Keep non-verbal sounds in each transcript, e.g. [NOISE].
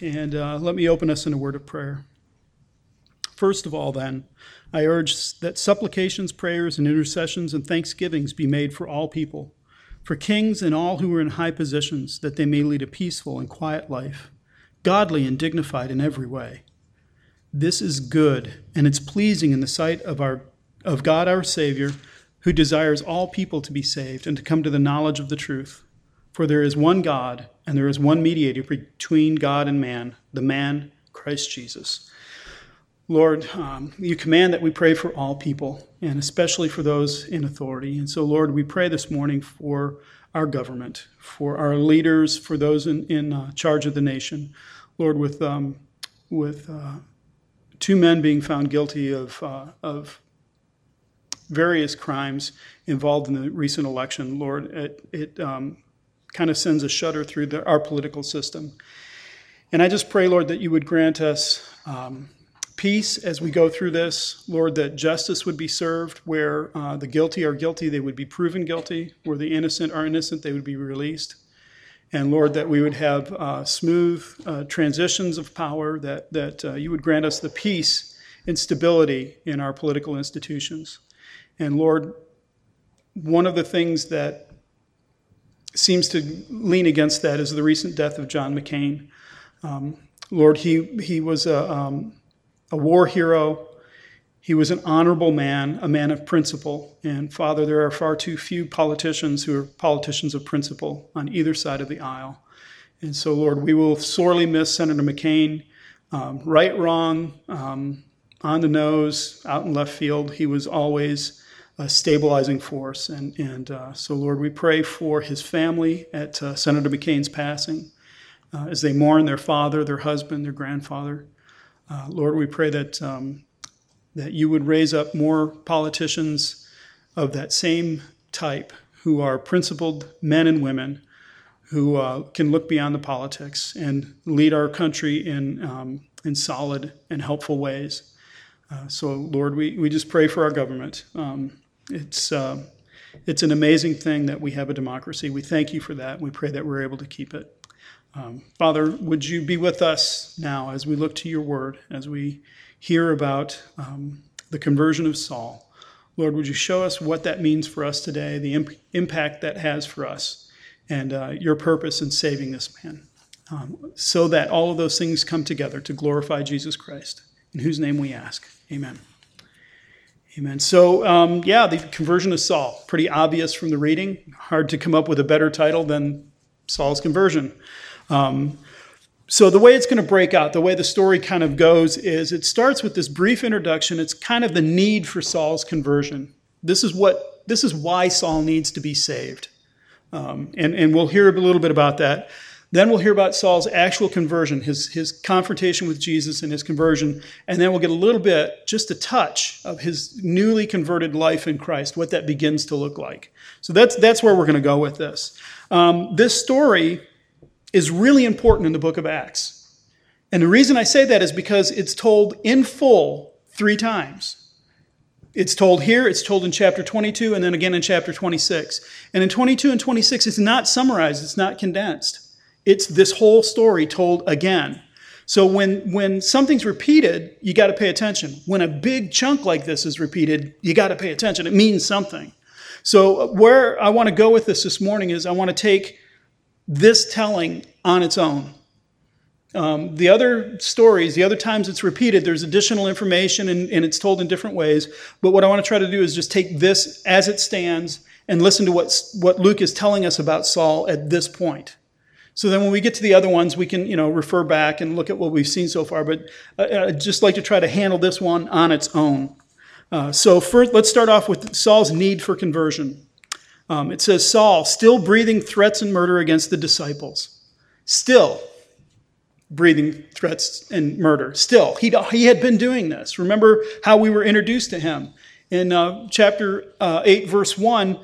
And uh, let me open us in a word of prayer. First of all, then, I urge that supplications, prayers, and intercessions and thanksgivings be made for all people, for kings and all who are in high positions, that they may lead a peaceful and quiet life, godly and dignified in every way. This is good, and it's pleasing in the sight of, our, of God our Savior, who desires all people to be saved and to come to the knowledge of the truth. For there is one God, and there is one mediator between God and man, the man, Christ Jesus. Lord, um, you command that we pray for all people, and especially for those in authority. And so, Lord, we pray this morning for our government, for our leaders, for those in, in uh, charge of the nation. Lord, with, um, with uh, two men being found guilty of, uh, of various crimes involved in the recent election, Lord, it, it um, kind of sends a shudder through the, our political system. And I just pray, Lord, that you would grant us um, peace as we go through this. Lord, that justice would be served where uh, the guilty are guilty, they would be proven guilty. Where the innocent are innocent, they would be released. And Lord, that we would have uh, smooth uh, transitions of power, that, that uh, you would grant us the peace and stability in our political institutions. And Lord, one of the things that seems to lean against that is the recent death of John McCain. Um, Lord, he, he was a, um, a war hero. He was an honorable man, a man of principle. And Father, there are far too few politicians who are politicians of principle on either side of the aisle. And so, Lord, we will sorely miss Senator McCain. Um, right, wrong, um, on the nose, out in left field, he was always a stabilizing force. And, and uh, so, Lord, we pray for his family at uh, Senator McCain's passing uh, as they mourn their father, their husband, their grandfather. Uh, Lord, we pray that, um, that you would raise up more politicians of that same type who are principled men and women who uh, can look beyond the politics and lead our country in, um, in solid and helpful ways. Uh, so, Lord, we, we just pray for our government. Um, it's, uh, it's an amazing thing that we have a democracy. We thank you for that. We pray that we're able to keep it. Um, Father, would you be with us now as we look to your word, as we hear about um, the conversion of Saul? Lord, would you show us what that means for us today, the imp- impact that has for us, and uh, your purpose in saving this man, um, so that all of those things come together to glorify Jesus Christ, in whose name we ask. Amen. Amen. So, um, yeah, the conversion of Saul, pretty obvious from the reading. Hard to come up with a better title than Saul's conversion. Um, so, the way it's going to break out, the way the story kind of goes, is it starts with this brief introduction. It's kind of the need for Saul's conversion. This is what this is why Saul needs to be saved, um, and and we'll hear a little bit about that. Then we'll hear about Saul's actual conversion, his, his confrontation with Jesus and his conversion. And then we'll get a little bit, just a touch of his newly converted life in Christ, what that begins to look like. So that's, that's where we're going to go with this. Um, this story is really important in the book of Acts. And the reason I say that is because it's told in full three times. It's told here, it's told in chapter 22, and then again in chapter 26. And in 22 and 26, it's not summarized, it's not condensed. It's this whole story told again. So when, when something's repeated, you got to pay attention. When a big chunk like this is repeated, you got to pay attention. It means something. So where I want to go with this this morning is I want to take this telling on its own. Um, the other stories, the other times it's repeated, there's additional information and, and it's told in different ways. But what I want to try to do is just take this as it stands and listen to what, what Luke is telling us about Saul at this point. So then when we get to the other ones, we can, you know, refer back and look at what we've seen so far. But uh, I'd just like to try to handle this one on its own. Uh, so first, let's start off with Saul's need for conversion. Um, it says, Saul, still breathing threats and murder against the disciples. Still breathing threats and murder. Still, he, he had been doing this. Remember how we were introduced to him. In uh, chapter uh, 8, verse 1,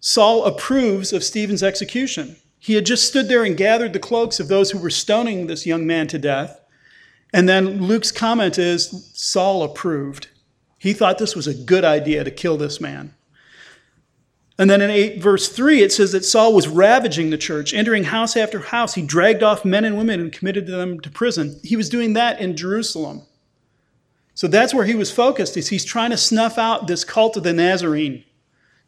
Saul approves of Stephen's execution. He had just stood there and gathered the cloaks of those who were stoning this young man to death. And then Luke's comment is Saul approved. He thought this was a good idea to kill this man. And then in 8 verse 3, it says that Saul was ravaging the church, entering house after house. He dragged off men and women and committed them to prison. He was doing that in Jerusalem. So that's where he was focused, is he's trying to snuff out this cult of the Nazarene,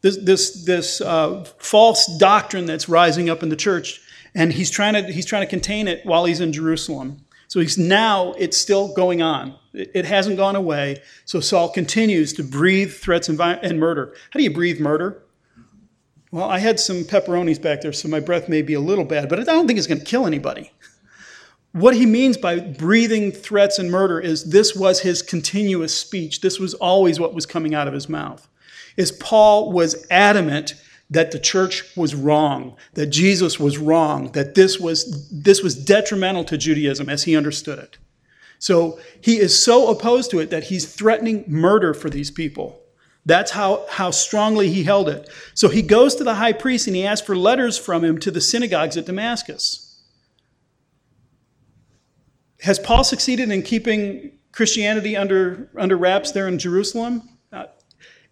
this, this, this uh, false doctrine that's rising up in the church. And he's trying, to, he's trying to contain it while he's in Jerusalem. So he's now, it's still going on. It, it hasn't gone away. So Saul continues to breathe threats and, and murder. How do you breathe murder? Well, I had some pepperonis back there, so my breath may be a little bad, but I don't think it's going to kill anybody. What he means by breathing threats and murder is this was his continuous speech. This was always what was coming out of his mouth. Is Paul was adamant that the church was wrong, that Jesus was wrong, that this was, this was detrimental to Judaism as he understood it. So he is so opposed to it that he's threatening murder for these people. That's how, how strongly he held it. So he goes to the high priest and he asks for letters from him to the synagogues at Damascus. Has Paul succeeded in keeping Christianity under, under wraps there in Jerusalem?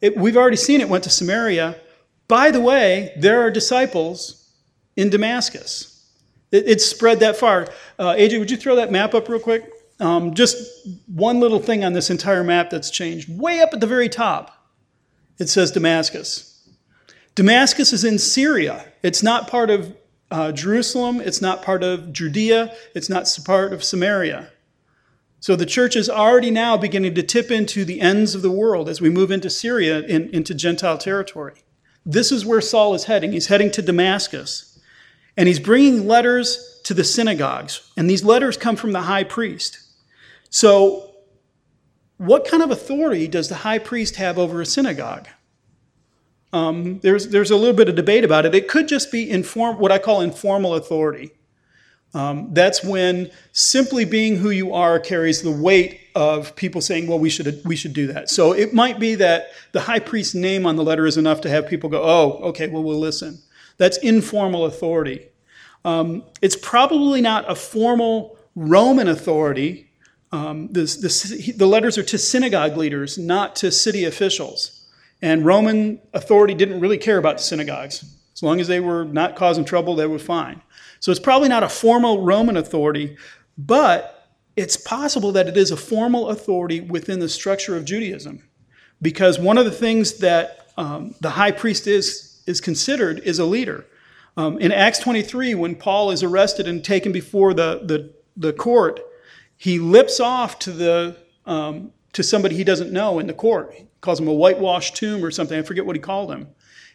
It, we've already seen it went to Samaria. By the way, there are disciples in Damascus. It, it's spread that far. Uh, AJ, would you throw that map up real quick? Um, just one little thing on this entire map that's changed. Way up at the very top, it says Damascus. Damascus is in Syria. It's not part of uh, Jerusalem. It's not part of Judea. It's not part of Samaria. So the church is already now beginning to tip into the ends of the world as we move into Syria, in, into Gentile territory. This is where Saul is heading. He's heading to Damascus. And he's bringing letters to the synagogues. And these letters come from the high priest. So what kind of authority does the high priest have over a synagogue? Um, there's, there's a little bit of debate about it. It could just be inform, what I call informal authority. Um, that's when simply being who you are carries the weight of people saying, well, we should, we should do that. So it might be that the high priest's name on the letter is enough to have people go, oh, okay, well, we'll listen. That's informal authority. Um, it's probably not a formal Roman authority um, this, this, the letters are to synagogue leaders, not to city officials. And Roman authority didn't really care about synagogues. As long as they were not causing trouble, they were fine. So it's probably not a formal Roman authority, but it's possible that it is a formal authority within the structure of Judaism. Because one of the things that um, the high priest is, is considered is a leader. Um, in Acts 23, when Paul is arrested and taken before the, the, the court, he lips off to the um, to somebody he doesn't know in the court. He calls him a whitewashed tomb or something. I forget what he called him.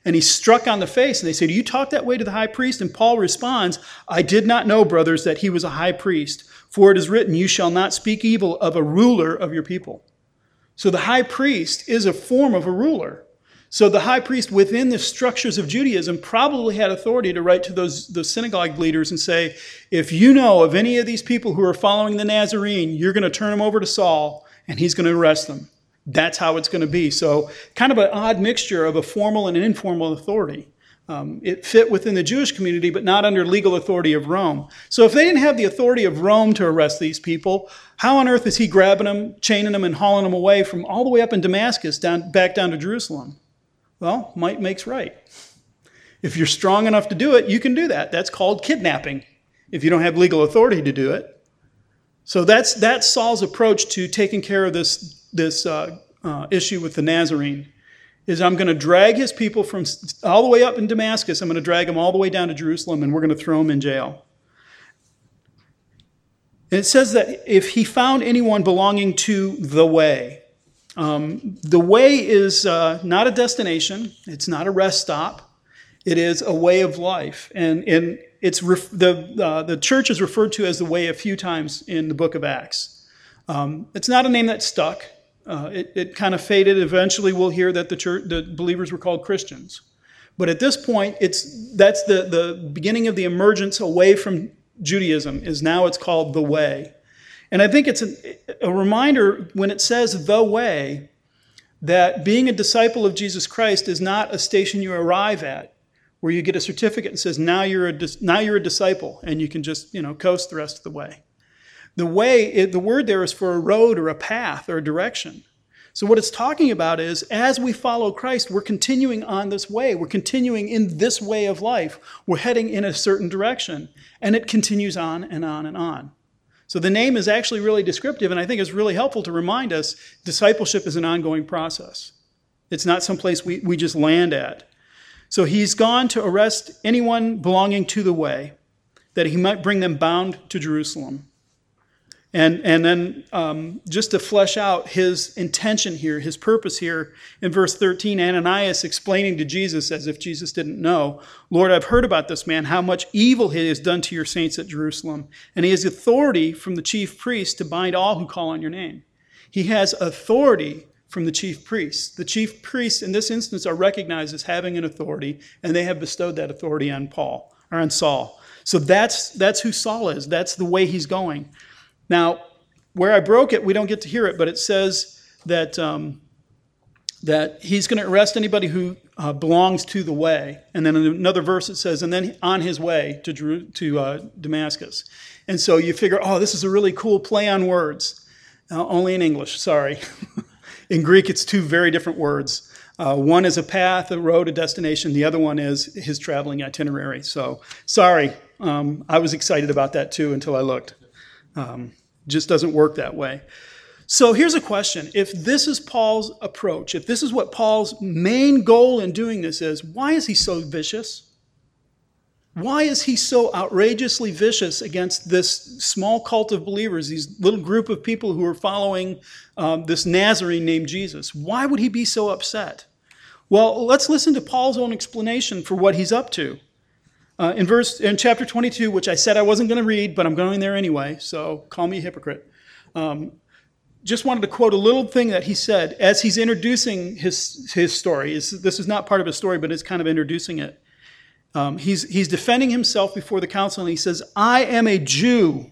And he's struck on the face, and they say, Do you talk that way to the high priest? And Paul responds, I did not know, brothers, that he was a high priest, for it is written, You shall not speak evil of a ruler of your people. So the high priest is a form of a ruler. So the high priest within the structures of Judaism probably had authority to write to those, those synagogue leaders and say, if you know of any of these people who are following the Nazarene, you're going to turn them over to Saul and he's going to arrest them. That's how it's going to be. So kind of an odd mixture of a formal and an informal authority. Um, it fit within the Jewish community, but not under legal authority of Rome. So if they didn't have the authority of Rome to arrest these people, how on earth is he grabbing them, chaining them, and hauling them away from all the way up in Damascus down back down to Jerusalem? Well, might makes right. If you're strong enough to do it, you can do that. That's called kidnapping if you don't have legal authority to do it. So that's, that's Saul's approach to taking care of this, this uh, uh, issue with the Nazarene is I'm going to drag his people from all the way up in Damascus. I'm going to drag them all the way down to Jerusalem, and we're going to throw them in jail. And it says that if he found anyone belonging to the way, um, the way is uh, not a destination, it's not a rest stop, it is a way of life. And, and it's ref- the, uh, the church is referred to as the way a few times in the book of Acts. Um, it's not a name that stuck. Uh, it, it kind of faded. Eventually, we'll hear that the church, the believers were called Christians. But at this point, it's that's the, the beginning of the emergence away from Judaism. Is now it's called the way. And I think it's a, a reminder when it says the way that being a disciple of Jesus Christ is not a station you arrive at where you get a certificate and says now you're a now you're a disciple and you can just you know coast the rest of the way the way it, the word there is for a road or a path or a direction So, what it's talking about is as we follow Christ, we're continuing on this way. We're continuing in this way of life. We're heading in a certain direction. And it continues on and on and on. So, the name is actually really descriptive, and I think it's really helpful to remind us discipleship is an ongoing process. It's not someplace we, we just land at. So, he's gone to arrest anyone belonging to the way, that he might bring them bound to Jerusalem. And, and then um, just to flesh out his intention here, his purpose here, in verse 13, Ananias explaining to Jesus, as if Jesus didn't know, Lord, I've heard about this man, how much evil he has done to your saints at Jerusalem. And he has authority from the chief priest to bind all who call on your name. He has authority from the chief priests. The chief priests in this instance are recognized as having an authority, and they have bestowed that authority on Paul or on Saul. So that's that's who Saul is. That's the way he's going. Now, where I broke it, we don't get to hear it, but it says that, um, that he's going to arrest anybody who uh, belongs to the way. And then in another verse it says, and then on his way to, to uh, Damascus. And so you figure, oh, this is a really cool play on words. Uh, only in English, sorry. [LAUGHS] in Greek, it's two very different words. Uh, one is a path, a road, a destination. The other one is his traveling itinerary. So, sorry, um, I was excited about that too until I looked. Um, just doesn't work that way. So here's a question. If this is Paul's approach, if this is what Paul's main goal in doing this is, why is he so vicious? Why is he so outrageously vicious against this small cult of believers, these little group of people who are following um, this Nazarene named Jesus? Why would he be so upset? Well, let's listen to Paul's own explanation for what he's up to. Uh, in verse in chapter 22, which I said I wasn't going to read, but I'm going there anyway, so call me a hypocrite. Um, just wanted to quote a little thing that he said as he's introducing his his story. This is not part of his story, but it's kind of introducing it. Um, he's he's defending himself before the council, and he says, "I am a Jew,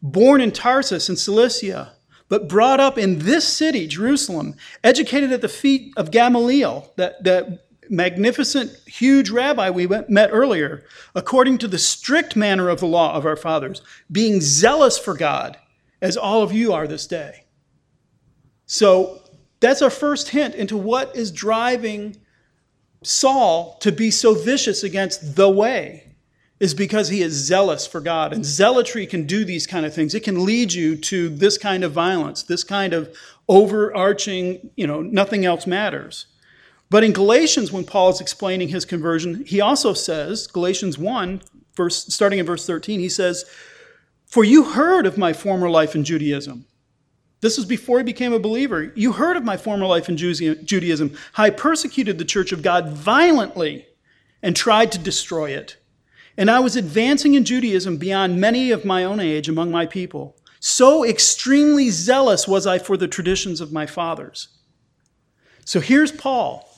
born in Tarsus in Cilicia." but brought up in this city, Jerusalem, educated at the feet of Gamaliel, that, that magnificent, huge rabbi we met earlier, according to the strict manner of the law of our fathers, being zealous for God, as all of you are this day. So that's our first hint into what is driving Saul to be so vicious against the way is because he is zealous for God. And zealotry can do these kind of things. It can lead you to this kind of violence, this kind of overarching, you know, nothing else matters. But in Galatians, when Paul is explaining his conversion, he also says, Galatians 1, verse, starting in verse 13, he says, For you heard of my former life in Judaism. This was before he became a believer. You heard of my former life in Judaism, how I persecuted the church of God violently and tried to destroy it. And I was advancing in Judaism beyond many of my own age among my people. So extremely zealous was I for the traditions of my fathers. So here's Paul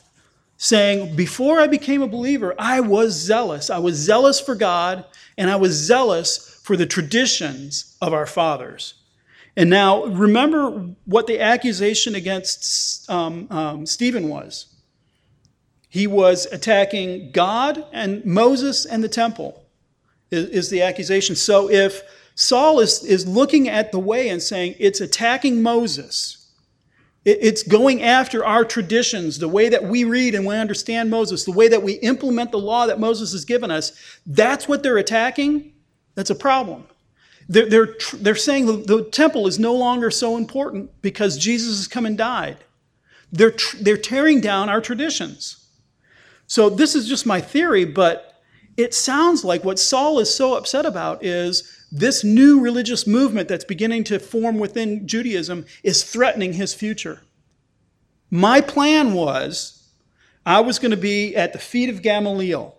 saying, Before I became a believer, I was zealous. I was zealous for God, and I was zealous for the traditions of our fathers. And now, remember what the accusation against um, um, Stephen was. He was attacking God and Moses and the temple, is, is the accusation. So if Saul is, is looking at the way and saying it's attacking Moses, it's going after our traditions, the way that we read and we understand Moses, the way that we implement the law that Moses has given us. That's what they're attacking. That's a problem. They're, they're, they're saying the, the temple is no longer so important because Jesus has come and died. They're, they're tearing down our traditions. So, this is just my theory, but it sounds like what Saul is so upset about is this new religious movement that's beginning to form within Judaism is threatening his future. My plan was I was going to be at the feet of Gamaliel.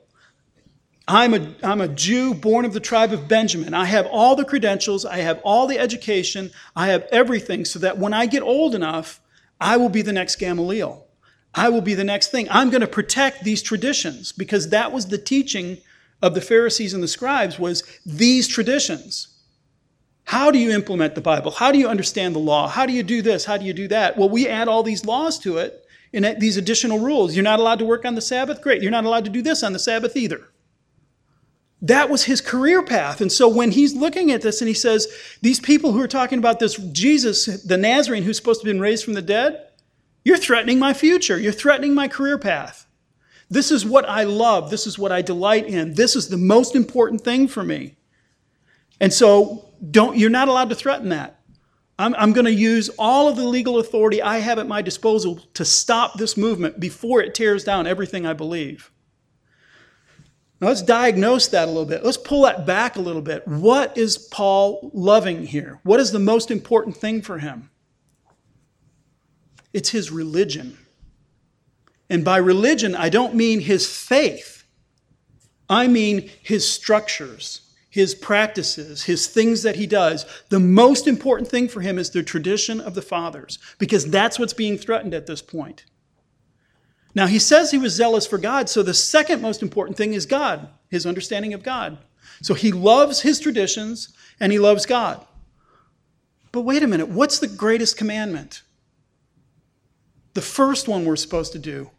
I'm a, I'm a Jew born of the tribe of Benjamin. I have all the credentials, I have all the education, I have everything so that when I get old enough, I will be the next Gamaliel. I will be the next thing. I'm going to protect these traditions because that was the teaching of the Pharisees and the scribes was these traditions. How do you implement the Bible? How do you understand the law? How do you do this? How do you do that? Well, we add all these laws to it and these additional rules. You're not allowed to work on the Sabbath? Great. You're not allowed to do this on the Sabbath either. That was his career path. And so when he's looking at this and he says, These people who are talking about this Jesus, the Nazarene who's supposed to have been raised from the dead, You're threatening my future. You're threatening my career path. This is what I love. This is what I delight in. This is the most important thing for me. And so don't, you're not allowed to threaten that. I'm, I'm going to use all of the legal authority I have at my disposal to stop this movement before it tears down everything I believe. Now let's diagnose that a little bit. Let's pull that back a little bit. What is Paul loving here? What is the most important thing for him? It's his religion. And by religion, I don't mean his faith, I mean his structures, his practices, his things that he does. The most important thing for him is the tradition of the fathers, because that's what's being threatened at this point. Now, he says he was zealous for God, so the second most important thing is God, his understanding of God. So he loves his traditions and he loves God. But wait a minute, what's the greatest commandment? The first one we're supposed to do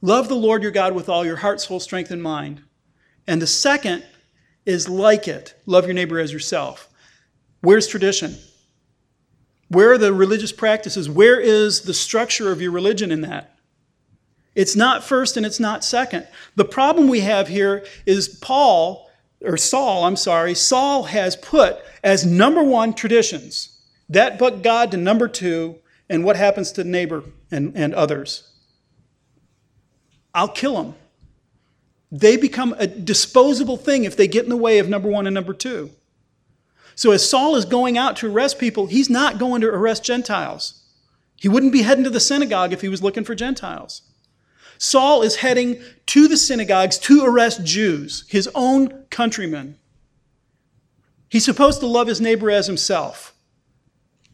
love the Lord your God with all your heart, soul, strength, and mind. And the second is like it love your neighbor as yourself. Where's tradition? Where are the religious practices? Where is the structure of your religion in that? It's not first and it's not second. The problem we have here is Paul, or Saul, I'm sorry, Saul has put as number one traditions, that but God to number two, and what happens to neighbor and, and others. I'll kill them. They become a disposable thing if they get in the way of number one and number two. So as Saul is going out to arrest people, he's not going to arrest Gentiles. He wouldn't be heading to the synagogue if he was looking for Gentiles. Saul is heading to the synagogues to arrest Jews, his own countrymen. He's supposed to love his neighbor as himself.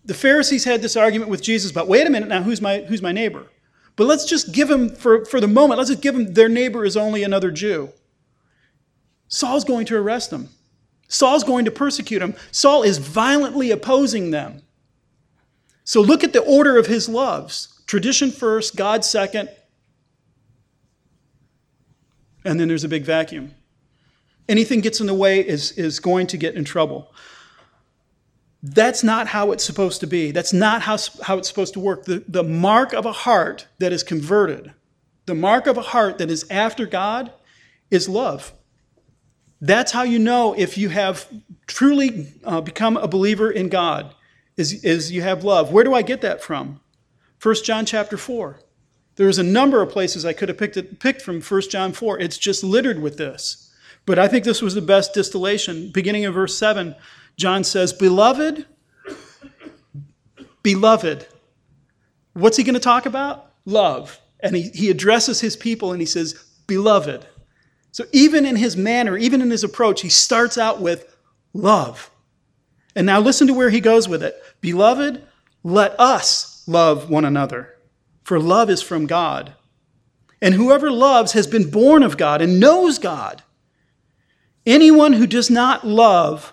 The Pharisees had this argument with Jesus about, wait a minute now, who's my, who's my neighbor? But let's just give him, for, for the moment, let's just give him their neighbor is only another Jew. Saul's going to arrest them. Saul's going to persecute them. Saul is violently opposing them. So look at the order of his loves tradition first, God second, and then there's a big vacuum. Anything gets in the way is, is going to get in trouble. That's not how it's supposed to be. That's not how, how it's supposed to work. The, the mark of a heart that is converted, the mark of a heart that is after God, is love. That's how you know if you have truly uh, become a believer in God, is, is you have love. Where do I get that from? 1 John chapter 4. There's a number of places I could have picked, it, picked from 1 John 4. It's just littered with this. But I think this was the best distillation. Beginning of verse 7, John says, Beloved, beloved. What's he going to talk about? Love. And he, he addresses his people and he says, Beloved. So even in his manner, even in his approach, he starts out with love. And now listen to where he goes with it. Beloved, let us love one another for love is from God. And whoever loves has been born of God and knows God. Anyone who does not love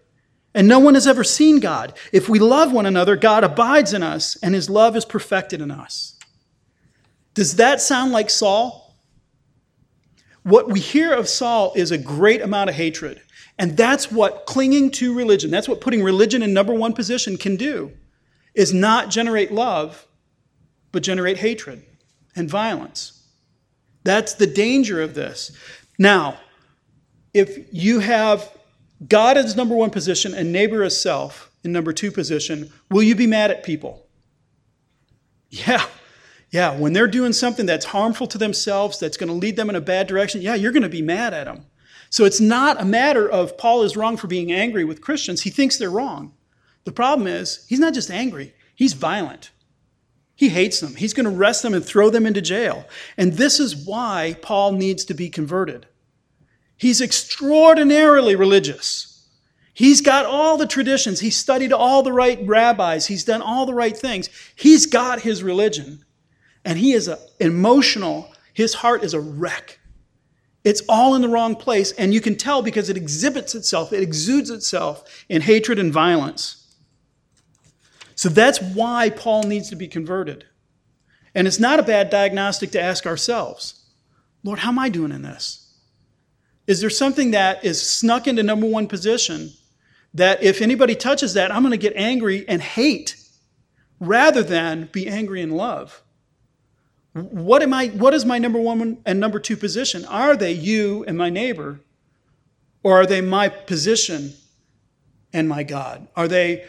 And no one has ever seen God. If we love one another, God abides in us, and his love is perfected in us. Does that sound like Saul? What we hear of Saul is a great amount of hatred. And that's what clinging to religion, that's what putting religion in number one position can do, is not generate love, but generate hatred and violence. That's the danger of this. Now, if you have God as number one position and neighbor is self in number two position, will you be mad at people? Yeah. Yeah, when they're doing something that's harmful to themselves, that's going to lead them in a bad direction, yeah, you're going to be mad at them. So it's not a matter of Paul is wrong for being angry with Christians. He thinks they're wrong. The problem is, he's not just angry, he's violent. He hates them. He's going to arrest them and throw them into jail. And this is why Paul needs to be converted. He's extraordinarily religious. He's got all the traditions. He's studied all the right rabbis. He's done all the right things. He's got his religion. And he is a, emotional, his heart is a wreck. It's all in the wrong place, and you can tell because it exhibits itself, it exudes itself in hatred and violence. So that's why Paul needs to be converted. And it's not a bad diagnostic to ask ourselves Lord, how am I doing in this? Is there something that is snuck into number one position that if anybody touches that, I'm going to get angry and hate rather than be angry and love? What am I what is my number one and number two position? Are they you and my neighbor? Or are they my position and my God? Are they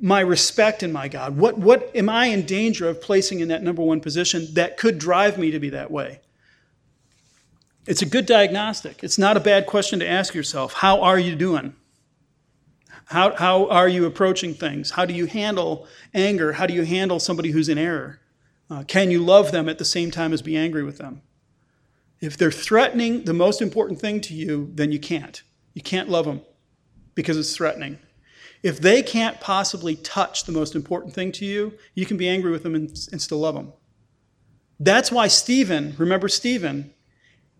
my respect and my God? What what am I in danger of placing in that number one position that could drive me to be that way? It's a good diagnostic. It's not a bad question to ask yourself. How are you doing? How, how are you approaching things? How do you handle anger? How do you handle somebody who's in error? Uh, can you love them at the same time as be angry with them? If they're threatening the most important thing to you, then you can't. You can't love them because it's threatening. If they can't possibly touch the most important thing to you, you can be angry with them and, and still love them. That's why Stephen, remember Stephen,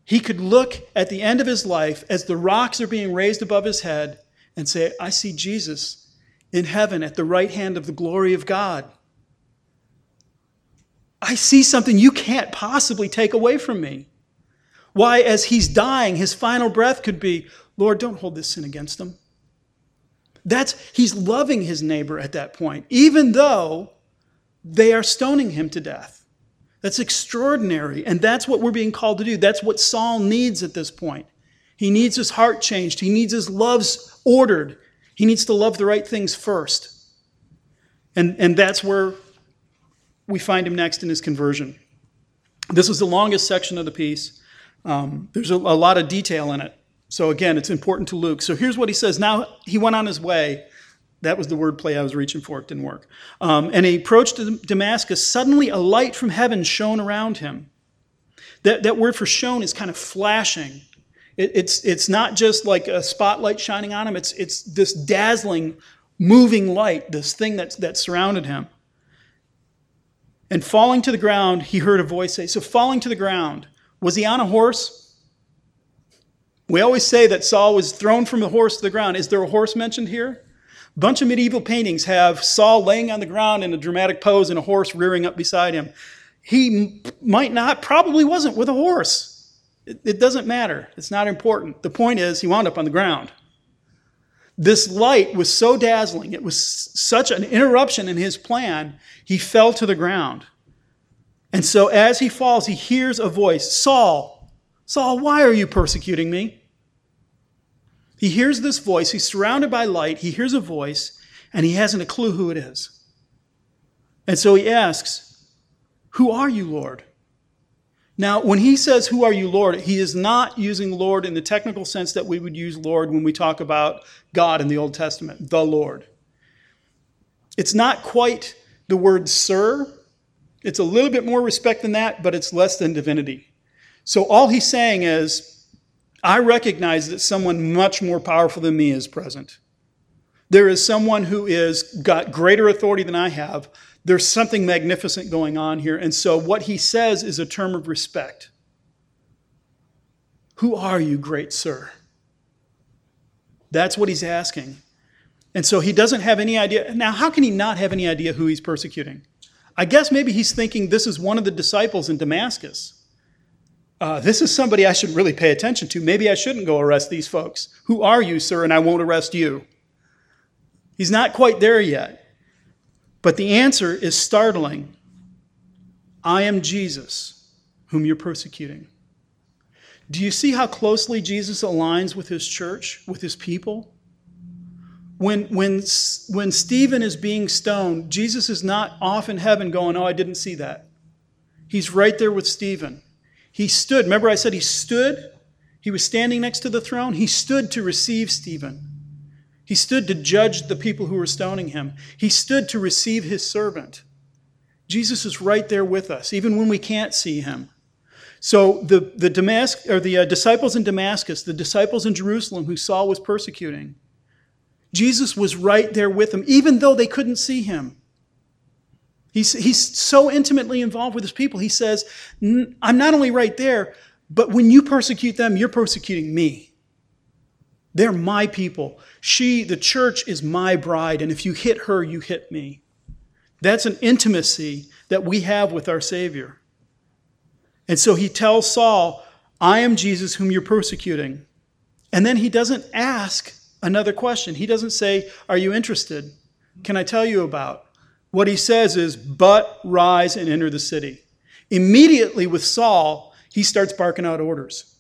he could look at the end of his life as the rocks are being raised above his head and say, I see Jesus in heaven at the right hand of the glory of God. I see something you can't possibly take away from me. Why, as he's dying, his final breath could be, Lord, don't hold this sin against them. That's he's loving his neighbor at that point, even though they are stoning him to death. That's extraordinary, and that's what we're being called to do. That's what Saul needs at this point. He needs his heart changed. He needs his loves ordered. He needs to love the right things first. And, and that's where we find him next in his conversion. This is the longest section of the piece. Um, there's a, a lot of detail in it. So again, it's important to Luke. So here's what he says. Now he went on his way. That was the word play I was reaching for. It didn't work. Um, and he approached Damascus. Suddenly, a light from heaven shone around him. That, that word for shone is kind of flashing. It, it's, it's not just like a spotlight shining on him, it's, it's this dazzling, moving light, this thing that's, that surrounded him. And falling to the ground, he heard a voice say, So, falling to the ground, was he on a horse? We always say that Saul was thrown from the horse to the ground. Is there a horse mentioned here? Bunch of medieval paintings have Saul laying on the ground in a dramatic pose and a horse rearing up beside him. He might not, probably wasn't with a horse. It, it doesn't matter. It's not important. The point is, he wound up on the ground. This light was so dazzling, it was such an interruption in his plan, he fell to the ground. And so as he falls, he hears a voice Saul, Saul, why are you persecuting me? He hears this voice. He's surrounded by light. He hears a voice, and he hasn't a clue who it is. And so he asks, Who are you, Lord? Now, when he says, Who are you, Lord? he is not using Lord in the technical sense that we would use Lord when we talk about God in the Old Testament, the Lord. It's not quite the word sir. It's a little bit more respect than that, but it's less than divinity. So all he's saying is, I recognize that someone much more powerful than me is present. There is someone who is got greater authority than I have there's something magnificent going on here. And so what he says is a term of respect. Who are you, great sir? That's what he's asking. And so he doesn't have any idea. Now, how can he not have any idea who he's persecuting? I guess maybe he's thinking this is one of the disciples in Damascus. Uh, this is somebody I should really pay attention to. Maybe I shouldn't go arrest these folks. Who are you, sir? And I won't arrest you. He's not quite there yet. But the answer is startling I am Jesus, whom you're persecuting. Do you see how closely Jesus aligns with his church, with his people? When, when, when Stephen is being stoned, Jesus is not off in heaven going, Oh, I didn't see that. He's right there with Stephen. He stood, remember I said he stood? He was standing next to the throne. He stood to receive Stephen. He stood to judge the people who were stoning him. He stood to receive his servant. Jesus is right there with us, even when we can't see him. So the, the, Damascus, or the uh, disciples in Damascus, the disciples in Jerusalem who Saul was persecuting, Jesus was right there with them, even though they couldn't see him. He's, he's so intimately involved with his people. He says, I'm not only right there, But when you persecute them, you're persecuting me. They're my people. She, the church, is my bride, and if you hit her, you hit me. That's an intimacy that we have with our Savior. And so he tells Saul, I am Jesus whom you're persecuting. And then he doesn't ask another question. He doesn't say, Are you interested? Can I tell you about? What he says is, But rise and enter the city. Immediately with Saul, he starts barking out orders.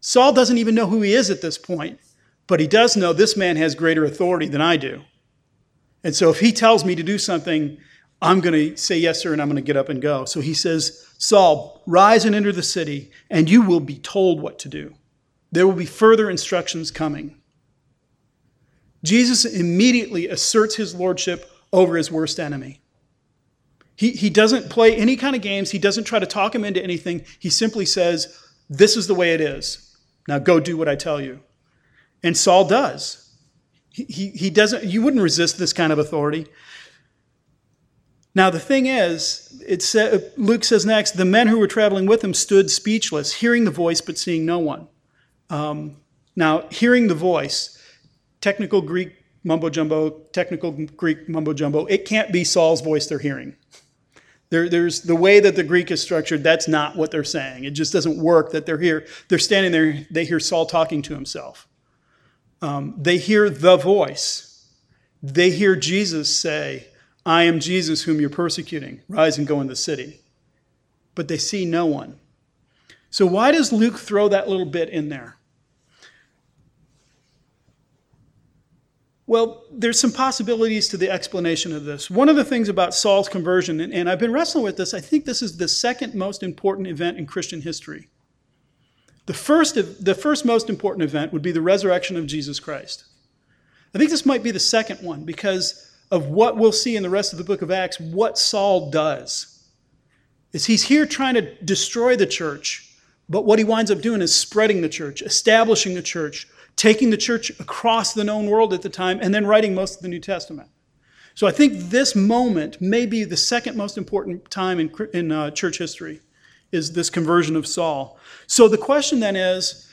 Saul doesn't even know who he is at this point, but he does know this man has greater authority than I do. And so if he tells me to do something, I'm going to say yes, sir, and I'm going to get up and go. So he says, Saul, rise and enter the city, and you will be told what to do. There will be further instructions coming. Jesus immediately asserts his lordship over his worst enemy. He, he doesn't play any kind of games. He doesn't try to talk him into anything. He simply says, This is the way it is. Now go do what I tell you. And Saul does. He, he, he doesn't, you wouldn't resist this kind of authority. Now, the thing is, it sa- Luke says next, the men who were traveling with him stood speechless, hearing the voice but seeing no one. Um, now, hearing the voice, technical Greek mumbo jumbo, technical Greek mumbo jumbo, it can't be Saul's voice they're hearing. There, there's the way that the Greek is structured, that's not what they're saying. It just doesn't work that they're here. They're standing there, they hear Saul talking to himself. Um, they hear the voice. They hear Jesus say, I am Jesus whom you're persecuting. Rise and go in the city. But they see no one. So, why does Luke throw that little bit in there? Well, there's some possibilities to the explanation of this. One of the things about Saul's conversion, and, and I've been wrestling with this, I think this is the second most important event in Christian history. The first, the first most important event would be the resurrection of Jesus Christ. I think this might be the second one because of what we'll see in the rest of the book of Acts, what Saul does. Is he's here trying to destroy the church, but what he winds up doing is spreading the church, establishing the church, taking the church across the known world at the time, and then writing most of the New Testament. So I think this moment may be the second most important time in, in uh, church history, is this conversion of Saul. So the question then is,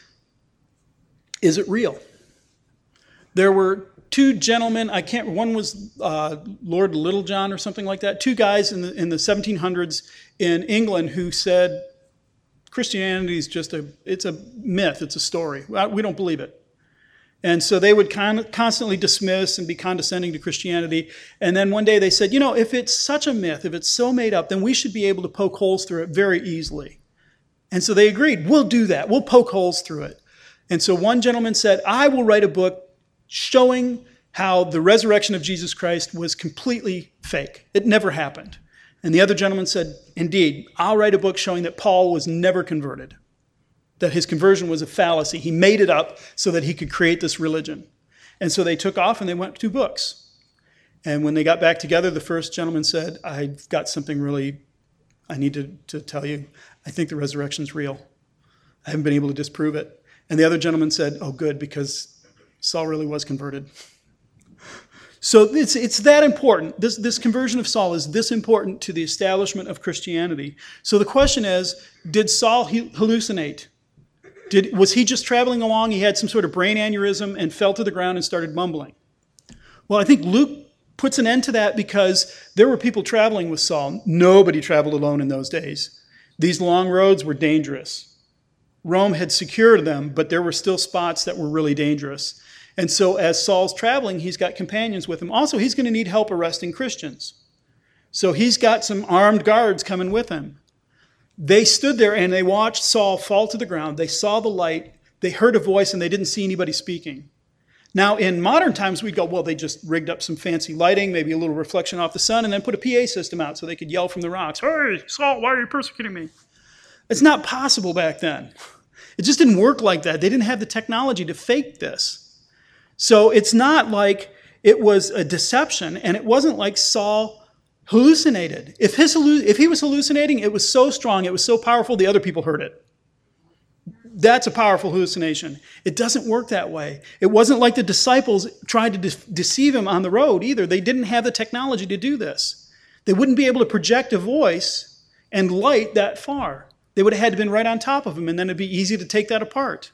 is it real? There were two gentlemen, I can't, one was uh, Lord Littlejohn or something like that, two guys in the, in the 1700s in England who said, Christianity is just a, it's a myth, it's a story. We don't believe it. And so they would con- constantly dismiss and be condescending to Christianity. And then one day they said, you know, if it's such a myth, if it's so made up, then we should be able to poke holes through it very easily. And so they agreed, we'll do that. We'll poke holes through it. And so one gentleman said, I will write a book showing how the resurrection of Jesus Christ was completely fake. It never happened. And the other gentleman said, Indeed, I'll write a book showing that Paul was never converted that his conversion was a fallacy. He made it up so that he could create this religion. And so they took off and they went to books. And when they got back together, the first gentleman said, I've got something really I need to, to tell you. I think the resurrection's real. I haven't been able to disprove it. And the other gentleman said, Oh, good, because Saul really was converted. [LAUGHS] So it's, it's that important. This, this conversion of Saul is this important to the establishment of Christianity. So the question is did Saul hallucinate? Did, was he just traveling along? He had some sort of brain aneurysm and fell to the ground and started mumbling. Well, I think Luke puts an end to that because there were people traveling with Saul. Nobody traveled alone in those days. These long roads were dangerous. Rome had secured them, but there were still spots that were really dangerous. And so, as Saul's traveling, he's got companions with him. Also, he's going to need help arresting Christians. So, he's got some armed guards coming with him. They stood there and they watched Saul fall to the ground. They saw the light, they heard a voice, and they didn't see anybody speaking. Now, in modern times, we'd go, well, they just rigged up some fancy lighting, maybe a little reflection off the sun, and then put a PA system out so they could yell from the rocks, Hey, Saul, why are you persecuting me? It's not possible back then. It just didn't work like that. They didn't have the technology to fake this. So it's not like it was a deception, and it wasn't like Saul hallucinated. If, his, if he was hallucinating, it was so strong, it was so powerful, the other people heard it. That's a powerful hallucination. It doesn't work that way. It wasn't like the disciples tried to de- deceive him on the road either. They didn't have the technology to do this. They wouldn't be able to project a voice and light that far. They would have had to been right on top of him, and then it'd be easy to take that apart.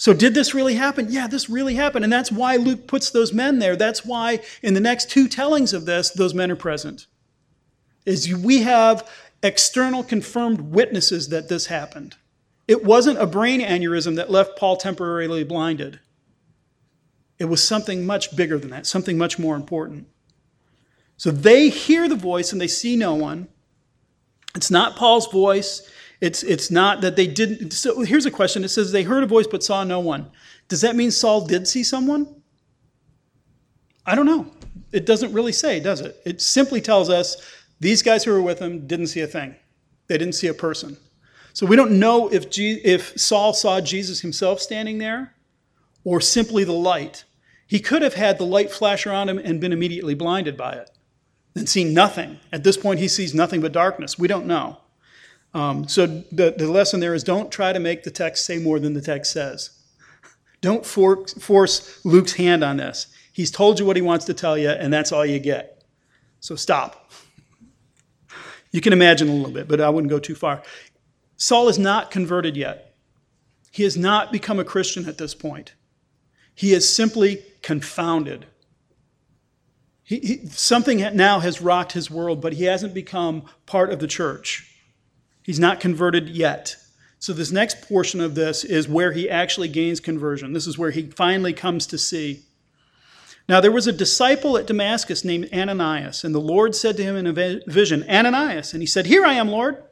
So, did this really happen? Yeah, this really happened. And that's why Luke puts those men there. That's why in the next two tellings of this, those men are present. Is we have external confirmed witnesses that this happened. It wasn't a brain aneurysm that left Paul temporarily blinded. It was something much bigger than that, something much more important. So they hear the voice and they see no one. It's not Paul's voice. It's, it's not that they didn't. So here's a question it says they heard a voice but saw no one. Does that mean Saul did see someone? I don't know. It doesn't really say, does it? It simply tells us these guys who were with him didn't see a thing, they didn't see a person. So we don't know if, G- if Saul saw Jesus himself standing there or simply the light. He could have had the light flash around him and been immediately blinded by it and seen nothing. At this point, he sees nothing but darkness. We don't know. Um, so the, the lesson there is don't try to make the text say more than the text says. Don't for, force Luke's hand on this. He's told you what he wants to tell you, and that's all you get. So stop. You can imagine a little bit, but I wouldn't go too far. Saul is not converted yet. He has not become a Christian at this point. He is simply confounded. He, he, something now has rocked his world, but he hasn't become part of the church. He's not converted yet. So, this next portion of this is where he actually gains conversion. This is where he finally comes to see. Now, there was a disciple at Damascus named Ananias, and the Lord said to him in a vision, Ananias. And he said, Here I am, Lord.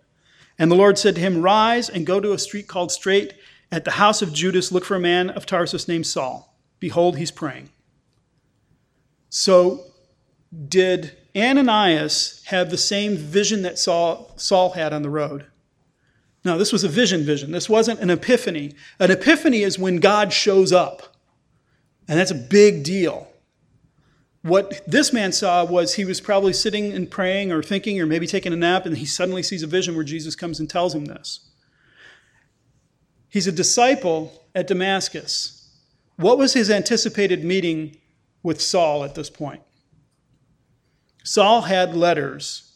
And the Lord said to him, Rise and go to a street called Straight. At the house of Judas, look for a man of Tarsus named Saul. Behold, he's praying. So, did Ananias had the same vision that Saul, Saul had on the road? No, this was a vision vision. This wasn't an epiphany. An epiphany is when God shows up. And that's a big deal. What this man saw was he was probably sitting and praying or thinking or maybe taking a nap, and he suddenly sees a vision where Jesus comes and tells him this. He's a disciple at Damascus. What was his anticipated meeting with Saul at this point? Saul had letters,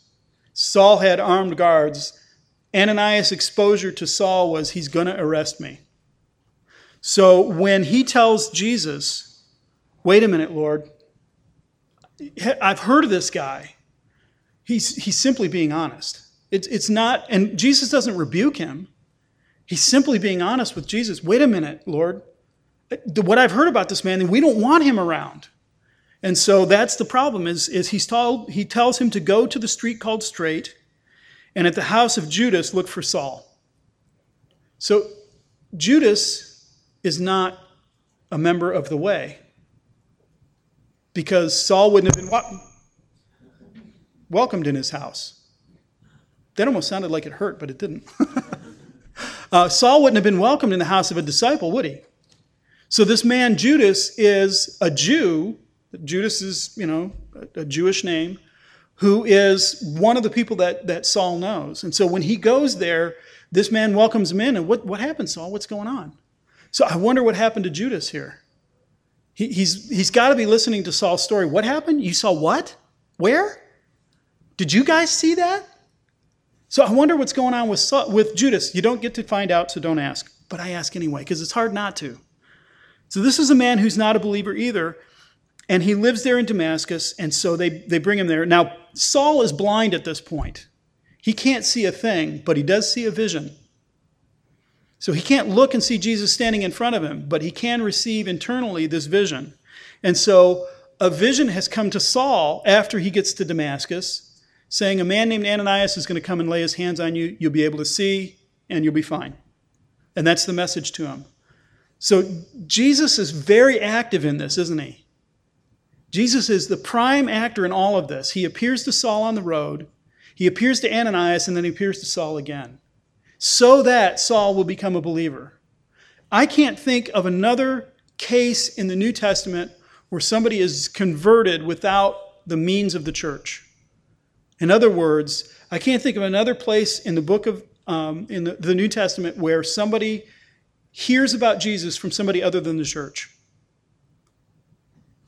Saul had armed guards. Ananias' exposure to Saul was, He's going to arrest me. So when he tells Jesus, Wait a minute, Lord, I've heard of this guy. He's, he's simply being honest. It's, it's not, and Jesus doesn't rebuke him. He's simply being honest with Jesus. Wait a minute, Lord. What I've heard about this man, we don't want him around. And so that's the problem is, is he's told, he tells him to go to the street called Straight, and at the house of Judas, look for Saul. So Judas is not a member of the way because Saul wouldn't have been welcomed in his house. That almost sounded like it hurt, but it didn't. [LAUGHS] uh, Saul wouldn't have been welcomed in the house of a disciple, would he? So this man Judas is a Jew Judas is, you know, a, a Jewish name, who is one of the people that, that Saul knows. And so when he goes there, this man welcomes him in. And what, what happened, Saul? What's going on? So I wonder what happened to Judas here. He, he's he's got to be listening to Saul's story. What happened? You saw what? Where? Did you guys see that? So I wonder what's going on with, Saul, with Judas. You don't get to find out, so don't ask. But I ask anyway, because it's hard not to. So this is a man who's not a believer either, and he lives there in Damascus, and so they, they bring him there. Now, Saul is blind at this point. He can't see a thing, but he does see a vision. So he can't look and see Jesus standing in front of him, but he can receive internally this vision. And so a vision has come to Saul after he gets to Damascus, saying, A man named Ananias is going to come and lay his hands on you. You'll be able to see, and you'll be fine. And that's the message to him. So Jesus is very active in this, isn't he? Jesus is the prime actor in all of this. He appears to Saul on the road, he appears to Ananias, and then he appears to Saul again, so that Saul will become a believer. I can't think of another case in the New Testament where somebody is converted without the means of the church. In other words, I can't think of another place in the book of um, in the, the New Testament where somebody hears about Jesus from somebody other than the church.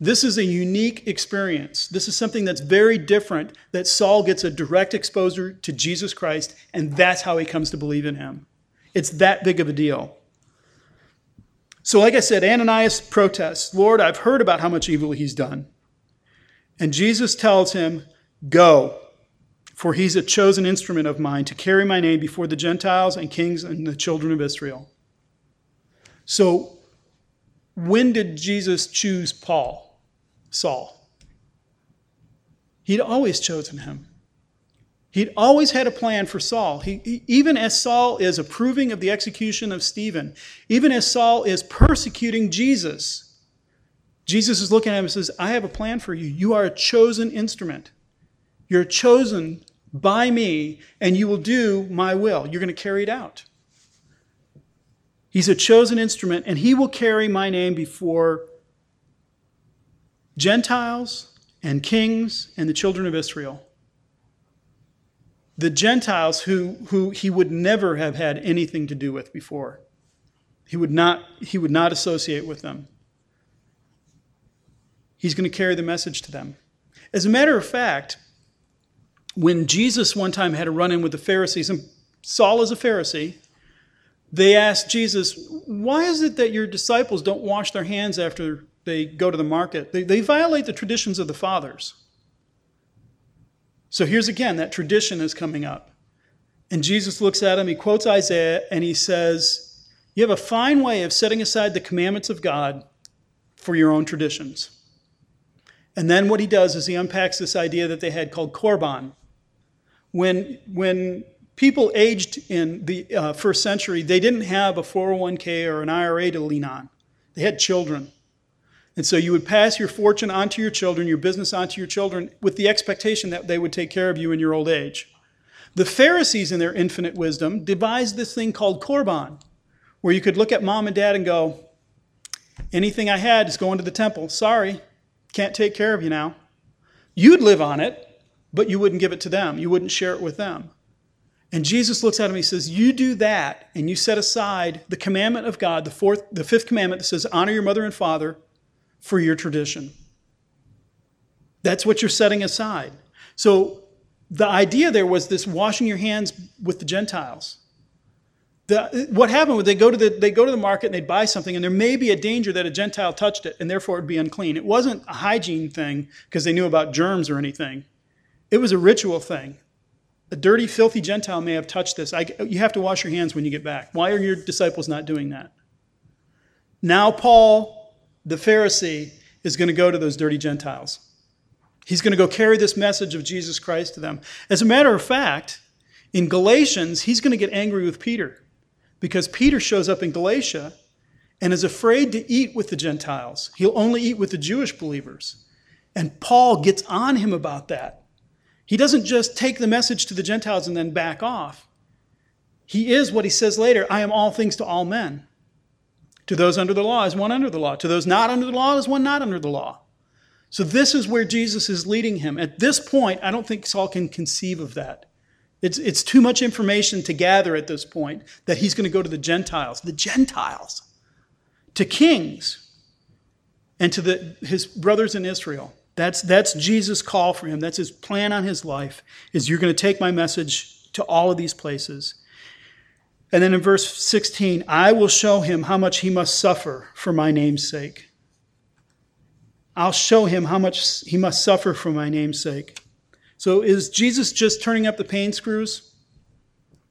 This is a unique experience. This is something that's very different that Saul gets a direct exposure to Jesus Christ, and that's how he comes to believe in him. It's that big of a deal. So, like I said, Ananias protests Lord, I've heard about how much evil he's done. And Jesus tells him, Go, for he's a chosen instrument of mine to carry my name before the Gentiles and kings and the children of Israel. So, when did Jesus choose Paul, Saul? He'd always chosen him. He'd always had a plan for Saul. He, even as Saul is approving of the execution of Stephen, even as Saul is persecuting Jesus, Jesus is looking at him and says, I have a plan for you. You are a chosen instrument. You're chosen by me, and you will do my will. You're going to carry it out. He's a chosen instrument, and he will carry my name before Gentiles and kings and the children of Israel the Gentiles who, who he would never have had anything to do with before. He would not, he would not associate with them. He's going to carry the message to them. As a matter of fact, when Jesus one time had a run in with the Pharisees, and Saul is a Pharisee, they asked Jesus, Why is it that your disciples don't wash their hands after they go to the market? They, they violate the traditions of the fathers. So here's again that tradition is coming up. And Jesus looks at him, he quotes Isaiah, and he says, You have a fine way of setting aside the commandments of God for your own traditions. And then what he does is he unpacks this idea that they had called korban. When, when people aged in the uh, first century, they didn't have a 401k or an IRA to lean on, they had children. And so you would pass your fortune onto your children, your business onto your children, with the expectation that they would take care of you in your old age. The Pharisees, in their infinite wisdom, devised this thing called korban, where you could look at mom and dad and go, Anything I had is going to the temple. Sorry, can't take care of you now. You'd live on it, but you wouldn't give it to them. You wouldn't share it with them. And Jesus looks at him and he says, You do that, and you set aside the commandment of God, the fourth, the fifth commandment that says, Honor your mother and father for your tradition. That's what you're setting aside. So the idea there was this washing your hands with the Gentiles. The, what happened was they go to the they go to the market and they buy something and there may be a danger that a Gentile touched it and therefore it'd be unclean. It wasn't a hygiene thing because they knew about germs or anything. It was a ritual thing. A dirty, filthy Gentile may have touched this. I, you have to wash your hands when you get back. Why are your disciples not doing that? Now Paul the Pharisee is going to go to those dirty Gentiles. He's going to go carry this message of Jesus Christ to them. As a matter of fact, in Galatians, he's going to get angry with Peter because Peter shows up in Galatia and is afraid to eat with the Gentiles. He'll only eat with the Jewish believers. And Paul gets on him about that. He doesn't just take the message to the Gentiles and then back off. He is what he says later I am all things to all men. To those under the law is one under the law. To those not under the law is one not under the law. So this is where Jesus is leading him. At this point, I don't think Saul can conceive of that. It's, it's too much information to gather at this point that he's going to go to the Gentiles, the Gentiles, to kings, and to the, his brothers in Israel. That's, that's Jesus' call for him. That's his plan on his life, is you're going to take my message to all of these places. And then in verse 16, I will show him how much he must suffer for my name's sake. I'll show him how much he must suffer for my name's sake. So is Jesus just turning up the pain screws?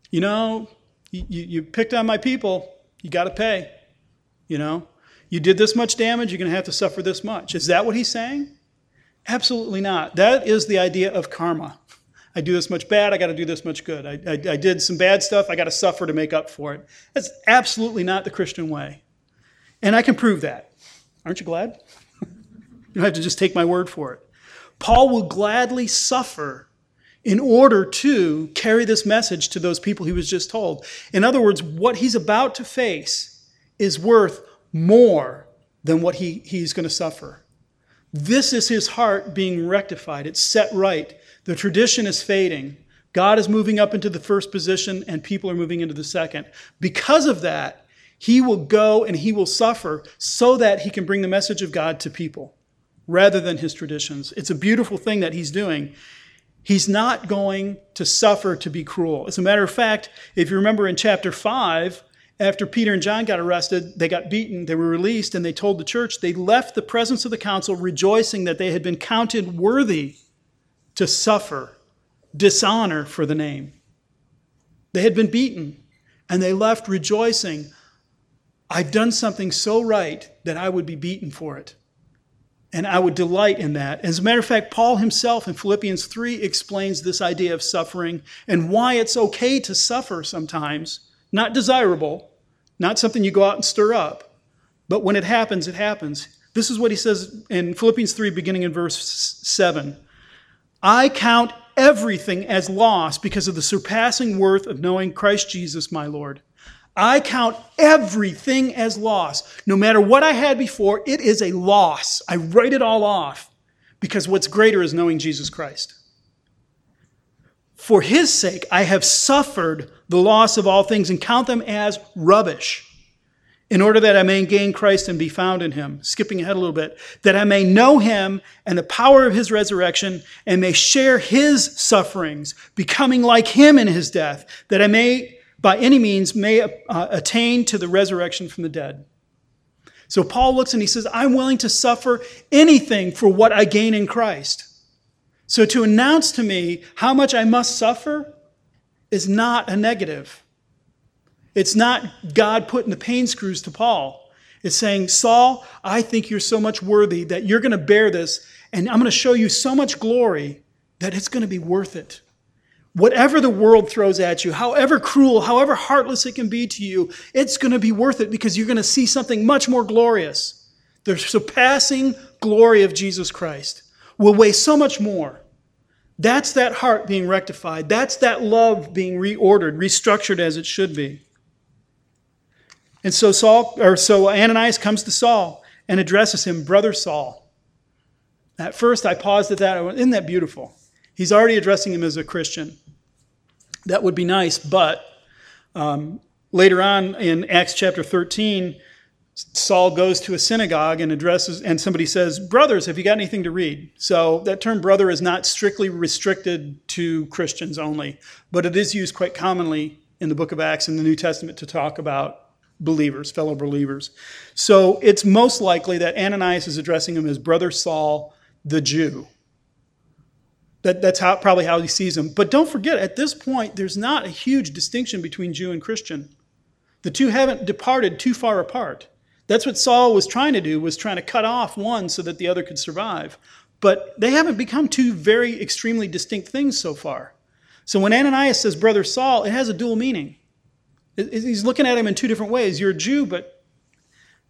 You know, you, you picked on my people, you got to pay. You know, you did this much damage, you're going to have to suffer this much. Is that what he's saying? Absolutely not. That is the idea of karma. I do this much bad, I got to do this much good. I, I, I did some bad stuff, I got to suffer to make up for it. That's absolutely not the Christian way. And I can prove that. Aren't you glad? [LAUGHS] you don't have to just take my word for it. Paul will gladly suffer in order to carry this message to those people he was just told. In other words, what he's about to face is worth more than what he, he's going to suffer. This is his heart being rectified. It's set right the tradition is fading. God is moving up into the first position and people are moving into the second. Because of that, he will go and he will suffer so that he can bring the message of God to people rather than his traditions. It's a beautiful thing that he's doing. He's not going to suffer to be cruel. As a matter of fact, if you remember in chapter 5, after Peter and John got arrested, they got beaten, they were released, and they told the church they left the presence of the council rejoicing that they had been counted worthy to suffer dishonor for the name. They had been beaten, and they left rejoicing, I've done something so right that I would be beaten for it. And I would delight in that. As a matter of fact, Paul himself in Philippians 3 explains this idea of suffering and why it's okay to suffer sometimes. Not desirable, not something you go out and stir up, but when it happens, it happens. This is what he says in Philippians 3, beginning in verse 7. I count everything as loss because of the surpassing worth of knowing Christ Jesus, my Lord. I count everything as loss. No matter what I had before, it is a loss. I write it all off because what's greater is knowing Jesus Christ. For his sake, I have suffered the loss of all things and count them as rubbish in order that I may gain Christ and be found in him. Skipping ahead a little bit, that I may know him and the power of his resurrection and may share his sufferings, becoming like him in his death, that I may by any means may uh, attain to the resurrection from the dead. So Paul looks and he says, I'm willing to suffer anything for what I gain in Christ. So to announce to me how much I must suffer is not a negative. It's not God putting the pain screws to Paul. It's saying, Saul, I think you're so much worthy that you're going to bear this, and I'm going to show you so much glory that it's going to be worth it. Whatever the world throws at you, however cruel, however heartless it can be to you, it's going to be worth it because you're going to see something much more glorious. The surpassing glory of Jesus Christ will weigh so much more. That's that heart being rectified. That's that love being reordered, restructured as it should be. And so Saul, or so Ananias comes to Saul and addresses him, Brother Saul. At first, I paused at that. Went, Isn't that beautiful? He's already addressing him as a Christian. That would be nice, but um, later on in Acts chapter 13, Saul goes to a synagogue and addresses, and somebody says, Brothers, have you got anything to read? So that term brother is not strictly restricted to Christians only, but it is used quite commonly in the book of Acts in the New Testament to talk about believers, fellow believers. So it's most likely that Ananias is addressing him as Brother Saul, the Jew. That, that's how, probably how he sees him. But don't forget, at this point, there's not a huge distinction between Jew and Christian. The two haven't departed too far apart. That's what Saul was trying to do, was trying to cut off one so that the other could survive. But they haven't become two very extremely distinct things so far. So when Ananias says, Brother Saul, it has a dual meaning. He's looking at him in two different ways. You're a Jew, but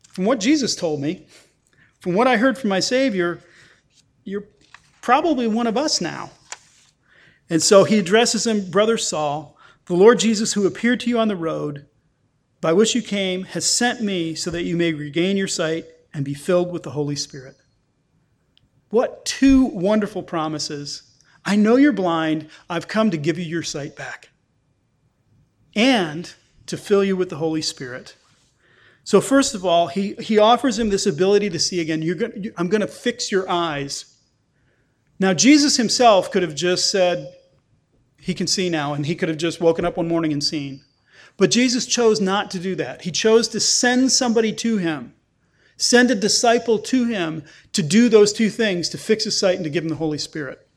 from what Jesus told me, from what I heard from my Savior, you're probably one of us now. And so he addresses him, Brother Saul, the Lord Jesus who appeared to you on the road by which you came has sent me so that you may regain your sight and be filled with the Holy Spirit. What two wonderful promises. I know you're blind. I've come to give you your sight back and to fill you with the Holy Spirit. So, first of all, he, he offers him this ability to see again. You're going, I'm going to fix your eyes. Now, Jesus himself could have just said, He can see now, and he could have just woken up one morning and seen. But Jesus chose not to do that. He chose to send somebody to him, send a disciple to him to do those two things to fix his sight and to give him the Holy Spirit.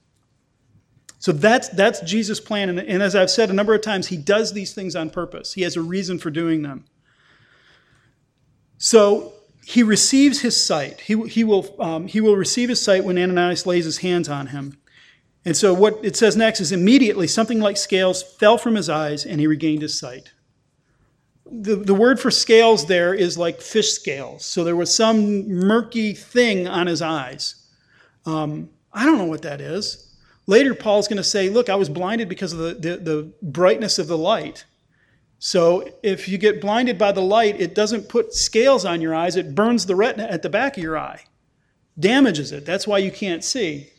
So that's, that's Jesus' plan. And, and as I've said a number of times, he does these things on purpose, he has a reason for doing them. So he receives his sight. He, he, will, um, he will receive his sight when Ananias lays his hands on him. And so what it says next is immediately something like scales fell from his eyes and he regained his sight. The, the word for scales there is like fish scales. So there was some murky thing on his eyes. Um, I don't know what that is. Later, Paul's going to say, Look, I was blinded because of the, the, the brightness of the light. So if you get blinded by the light, it doesn't put scales on your eyes, it burns the retina at the back of your eye, damages it. That's why you can't see.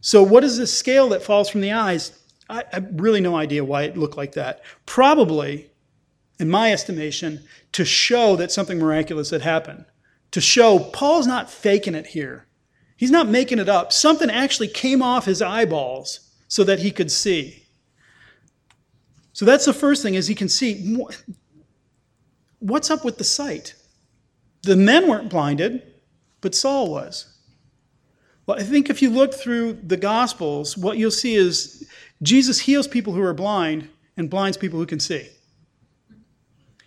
So, what is this scale that falls from the eyes? I, I have really no idea why it looked like that. Probably, in my estimation, to show that something miraculous had happened. To show Paul's not faking it here. He's not making it up. Something actually came off his eyeballs so that he could see. So that's the first thing is he can see what's up with the sight? The men weren't blinded, but Saul was. Well, I think if you look through the Gospels, what you'll see is Jesus heals people who are blind and blinds people who can see.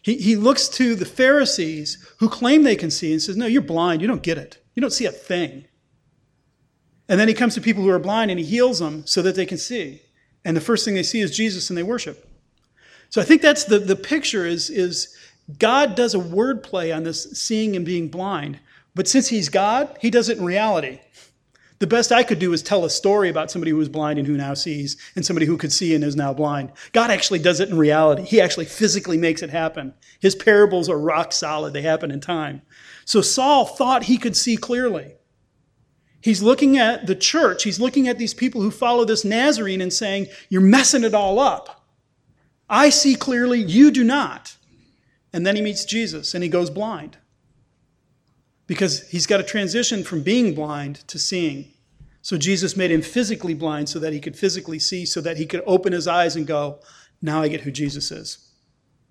He, he looks to the Pharisees who claim they can see and says, No, you're blind. You don't get it. You don't see a thing. And then he comes to people who are blind and he heals them so that they can see. And the first thing they see is Jesus and they worship. So I think that's the, the picture is, is God does a word play on this seeing and being blind. But since he's God, he does it in reality. The best I could do is tell a story about somebody who was blind and who now sees, and somebody who could see and is now blind. God actually does it in reality. He actually physically makes it happen. His parables are rock solid, they happen in time. So Saul thought he could see clearly. He's looking at the church, he's looking at these people who follow this Nazarene and saying, You're messing it all up. I see clearly, you do not. And then he meets Jesus and he goes blind because he's got to transition from being blind to seeing. So Jesus made him physically blind so that he could physically see, so that he could open his eyes and go, Now I get who Jesus is.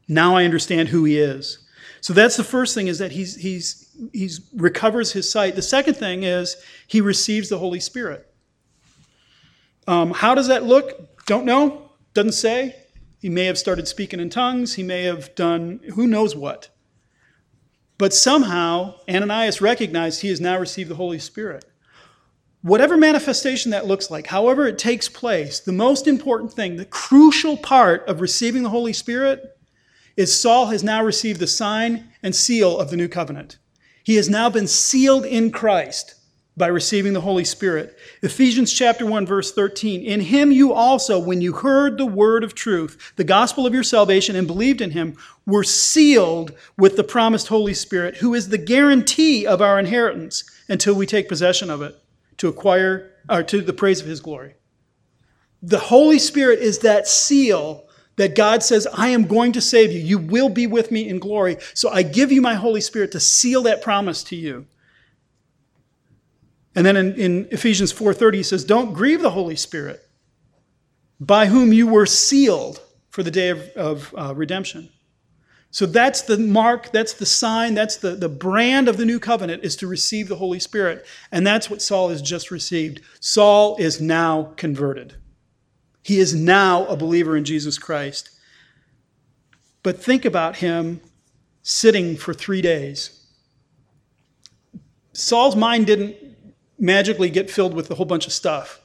Now I understand who he is. So that's the first thing is that he's, he's, he's recovers his sight. The second thing is he receives the Holy Spirit. Um, how does that look? Don't know. Doesn't say. He may have started speaking in tongues. He may have done who knows what. But somehow, Ananias recognized he has now received the Holy Spirit. Whatever manifestation that looks like, however it takes place, the most important thing, the crucial part of receiving the Holy Spirit is Saul has now received the sign and seal of the new covenant. He has now been sealed in Christ by receiving the Holy Spirit. Ephesians chapter 1 verse 13. In him you also when you heard the word of truth, the gospel of your salvation and believed in him, were sealed with the promised Holy Spirit, who is the guarantee of our inheritance until we take possession of it to acquire or to the praise of his glory. The Holy Spirit is that seal that God says, I am going to save you. You will be with me in glory. So I give you my Holy Spirit to seal that promise to you. And then in, in Ephesians 4:30 he says, "Don't grieve the Holy Spirit, by whom you were sealed for the day of, of uh, redemption." So that's the mark, that's the sign, that's the, the brand of the new covenant is to receive the Holy Spirit. And that's what Saul has just received. Saul is now converted. He is now a believer in Jesus Christ. But think about him sitting for three days. Saul's mind didn't magically get filled with a whole bunch of stuff.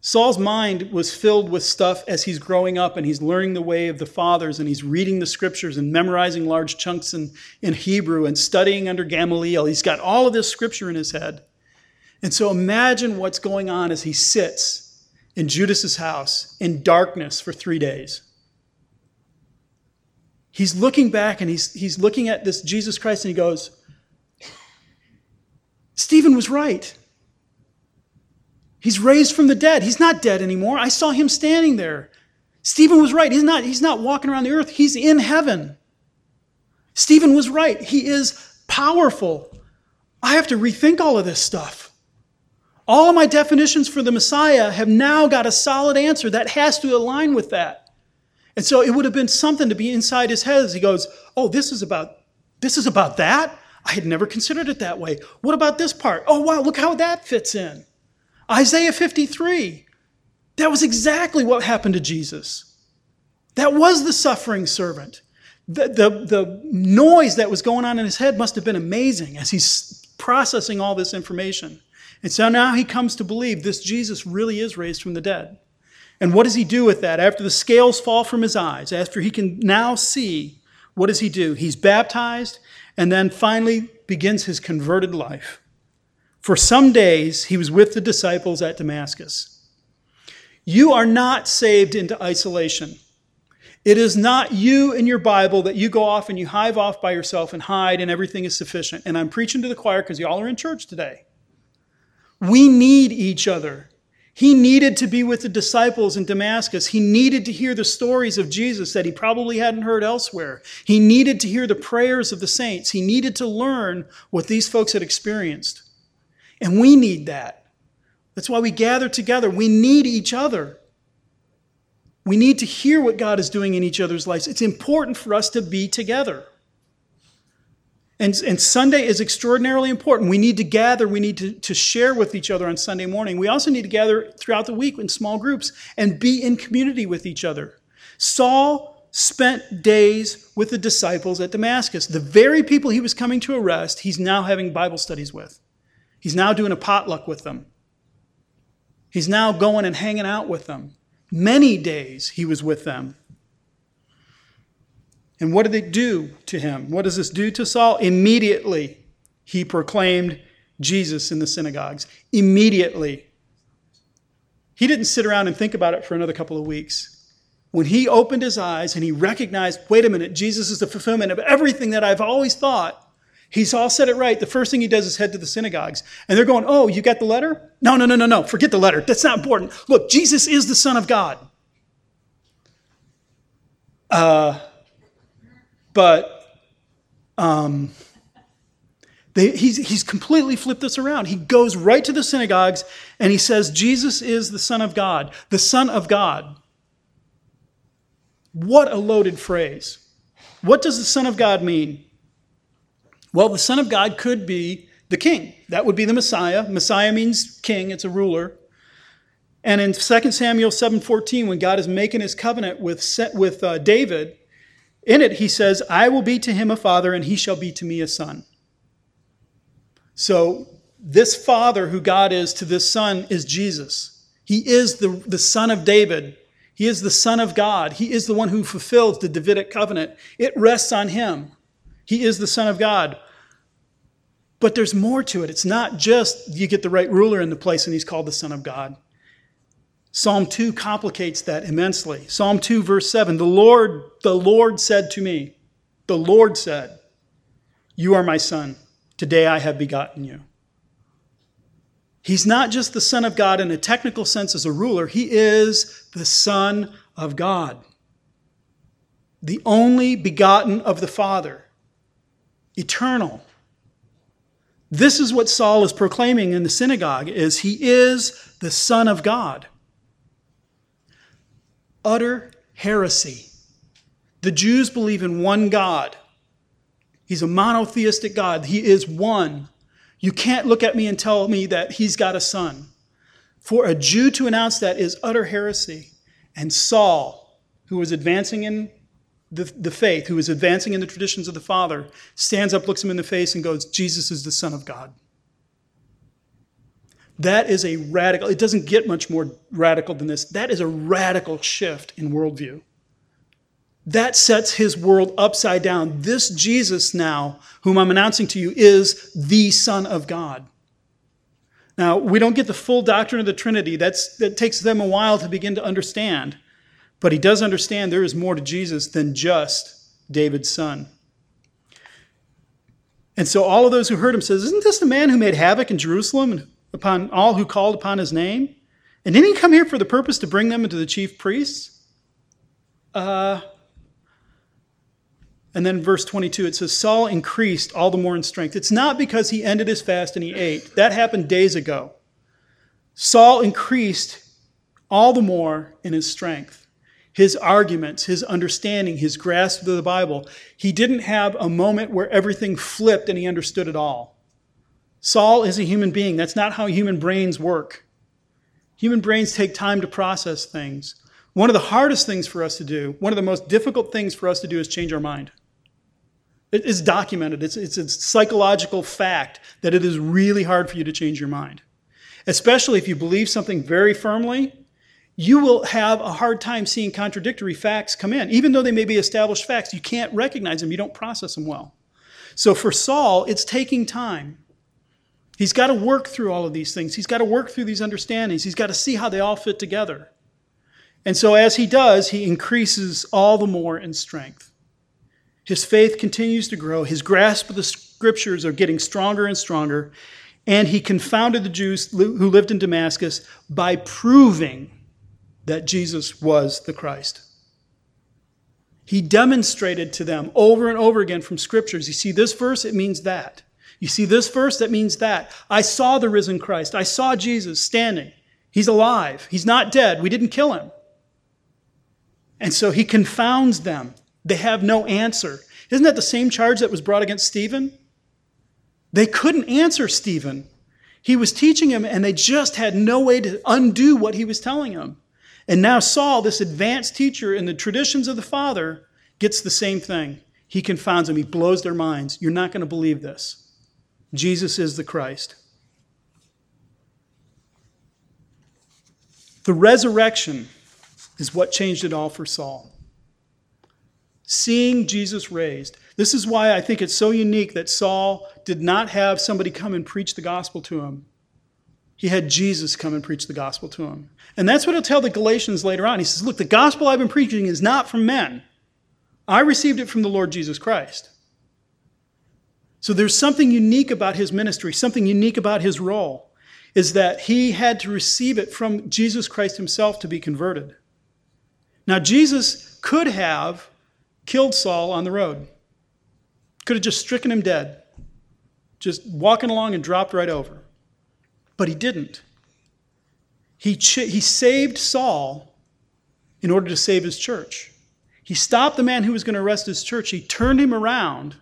Saul's mind was filled with stuff as he's growing up and he's learning the way of the fathers and he's reading the scriptures and memorizing large chunks in, in Hebrew and studying under Gamaliel. He's got all of this scripture in his head. And so imagine what's going on as he sits in Judas's house in darkness for three days. He's looking back and he's, he's looking at this Jesus Christ and he goes, Stephen was right. He's raised from the dead. He's not dead anymore. I saw him standing there. Stephen was right. He's not, he's not walking around the earth, he's in heaven. Stephen was right. He is powerful. I have to rethink all of this stuff. All of my definitions for the Messiah have now got a solid answer that has to align with that. And so it would have been something to be inside his head as he goes, "Oh, this is about this is about that? I had never considered it that way. What about this part? Oh, wow, look how that fits in." Isaiah 53. That was exactly what happened to Jesus. That was the suffering servant. The, the, the noise that was going on in his head must have been amazing as he's processing all this information. And so now he comes to believe this Jesus really is raised from the dead. And what does he do with that? After the scales fall from his eyes, after he can now see, what does he do? He's baptized and then finally begins his converted life. For some days he was with the disciples at Damascus. You are not saved into isolation. It is not you and your Bible that you go off and you hive off by yourself and hide and everything is sufficient. And I'm preaching to the choir because y'all are in church today. We need each other. He needed to be with the disciples in Damascus. He needed to hear the stories of Jesus that he probably hadn't heard elsewhere. He needed to hear the prayers of the saints. He needed to learn what these folks had experienced. And we need that. That's why we gather together. We need each other. We need to hear what God is doing in each other's lives. It's important for us to be together. And, and Sunday is extraordinarily important. We need to gather, we need to, to share with each other on Sunday morning. We also need to gather throughout the week in small groups and be in community with each other. Saul spent days with the disciples at Damascus. The very people he was coming to arrest, he's now having Bible studies with. He's now doing a potluck with them. He's now going and hanging out with them. Many days he was with them. And what did it do to him? What does this do to Saul? Immediately he proclaimed Jesus in the synagogues. Immediately. He didn't sit around and think about it for another couple of weeks. When he opened his eyes and he recognized, wait a minute, Jesus is the fulfillment of everything that I've always thought, he's all said it right. The first thing he does is head to the synagogues. And they're going, oh, you got the letter? No, no, no, no, no. Forget the letter. That's not important. Look, Jesus is the Son of God. Uh, but um, they, he's, he's completely flipped this around. He goes right to the synagogues and he says, Jesus is the Son of God, the Son of God. What a loaded phrase. What does the Son of God mean? Well, the Son of God could be the king. That would be the Messiah. Messiah means king, it's a ruler. And in 2 Samuel 7:14, when God is making his covenant with, with uh, David, in it, he says, I will be to him a father, and he shall be to me a son. So, this father who God is to this son is Jesus. He is the, the son of David. He is the son of God. He is the one who fulfills the Davidic covenant. It rests on him. He is the son of God. But there's more to it. It's not just you get the right ruler in the place and he's called the son of God. Psalm 2 complicates that immensely. Psalm 2, verse 7 The Lord, the Lord said to me, The Lord said, You are my son. Today I have begotten you. He's not just the Son of God in a technical sense as a ruler, he is the Son of God, the only begotten of the Father, eternal. This is what Saul is proclaiming in the synagogue is he is the son of God utter heresy. The Jews believe in one God. He's a monotheistic God. He is one. You can't look at me and tell me that he's got a son. For a Jew to announce that is utter heresy. And Saul, who was advancing in the, the faith, who is advancing in the traditions of the Father, stands up, looks him in the face, and goes, Jesus is the Son of God. That is a radical, it doesn't get much more radical than this. That is a radical shift in worldview. That sets his world upside down. This Jesus now, whom I'm announcing to you, is the Son of God. Now, we don't get the full doctrine of the Trinity. That's, that takes them a while to begin to understand. But he does understand there is more to Jesus than just David's son. And so all of those who heard him says, Isn't this the man who made havoc in Jerusalem upon all who called upon his name? And didn't he come here for the purpose to bring them into the chief priests? Uh, and then verse 22, it says, Saul increased all the more in strength. It's not because he ended his fast and he ate. That happened days ago. Saul increased all the more in his strength. His arguments, his understanding, his grasp of the Bible. He didn't have a moment where everything flipped and he understood it all. Saul is a human being. That's not how human brains work. Human brains take time to process things. One of the hardest things for us to do, one of the most difficult things for us to do is change our mind. It is documented, it's, it's a psychological fact that it is really hard for you to change your mind. Especially if you believe something very firmly, you will have a hard time seeing contradictory facts come in. Even though they may be established facts, you can't recognize them, you don't process them well. So for Saul, it's taking time. He's got to work through all of these things. He's got to work through these understandings. He's got to see how they all fit together. And so, as he does, he increases all the more in strength. His faith continues to grow. His grasp of the scriptures are getting stronger and stronger. And he confounded the Jews who lived in Damascus by proving that Jesus was the Christ. He demonstrated to them over and over again from scriptures. You see, this verse, it means that. You see this verse? That means that. I saw the risen Christ. I saw Jesus standing. He's alive. He's not dead. We didn't kill him. And so he confounds them. They have no answer. Isn't that the same charge that was brought against Stephen? They couldn't answer Stephen. He was teaching him, and they just had no way to undo what he was telling them. And now Saul, this advanced teacher in the traditions of the Father, gets the same thing. He confounds them, he blows their minds. You're not going to believe this. Jesus is the Christ. The resurrection is what changed it all for Saul. Seeing Jesus raised. This is why I think it's so unique that Saul did not have somebody come and preach the gospel to him. He had Jesus come and preach the gospel to him. And that's what he'll tell the Galatians later on. He says, Look, the gospel I've been preaching is not from men. I received it from the Lord Jesus Christ. So there's something unique about his ministry, something unique about his role, is that he had to receive it from Jesus Christ himself to be converted. Now, Jesus could have killed Saul on the road, could have just stricken him dead, just walking along and dropped right over. But he didn't. He, ch- he saved Saul in order to save his church. He stopped the man who was going to arrest his church. He turned him around,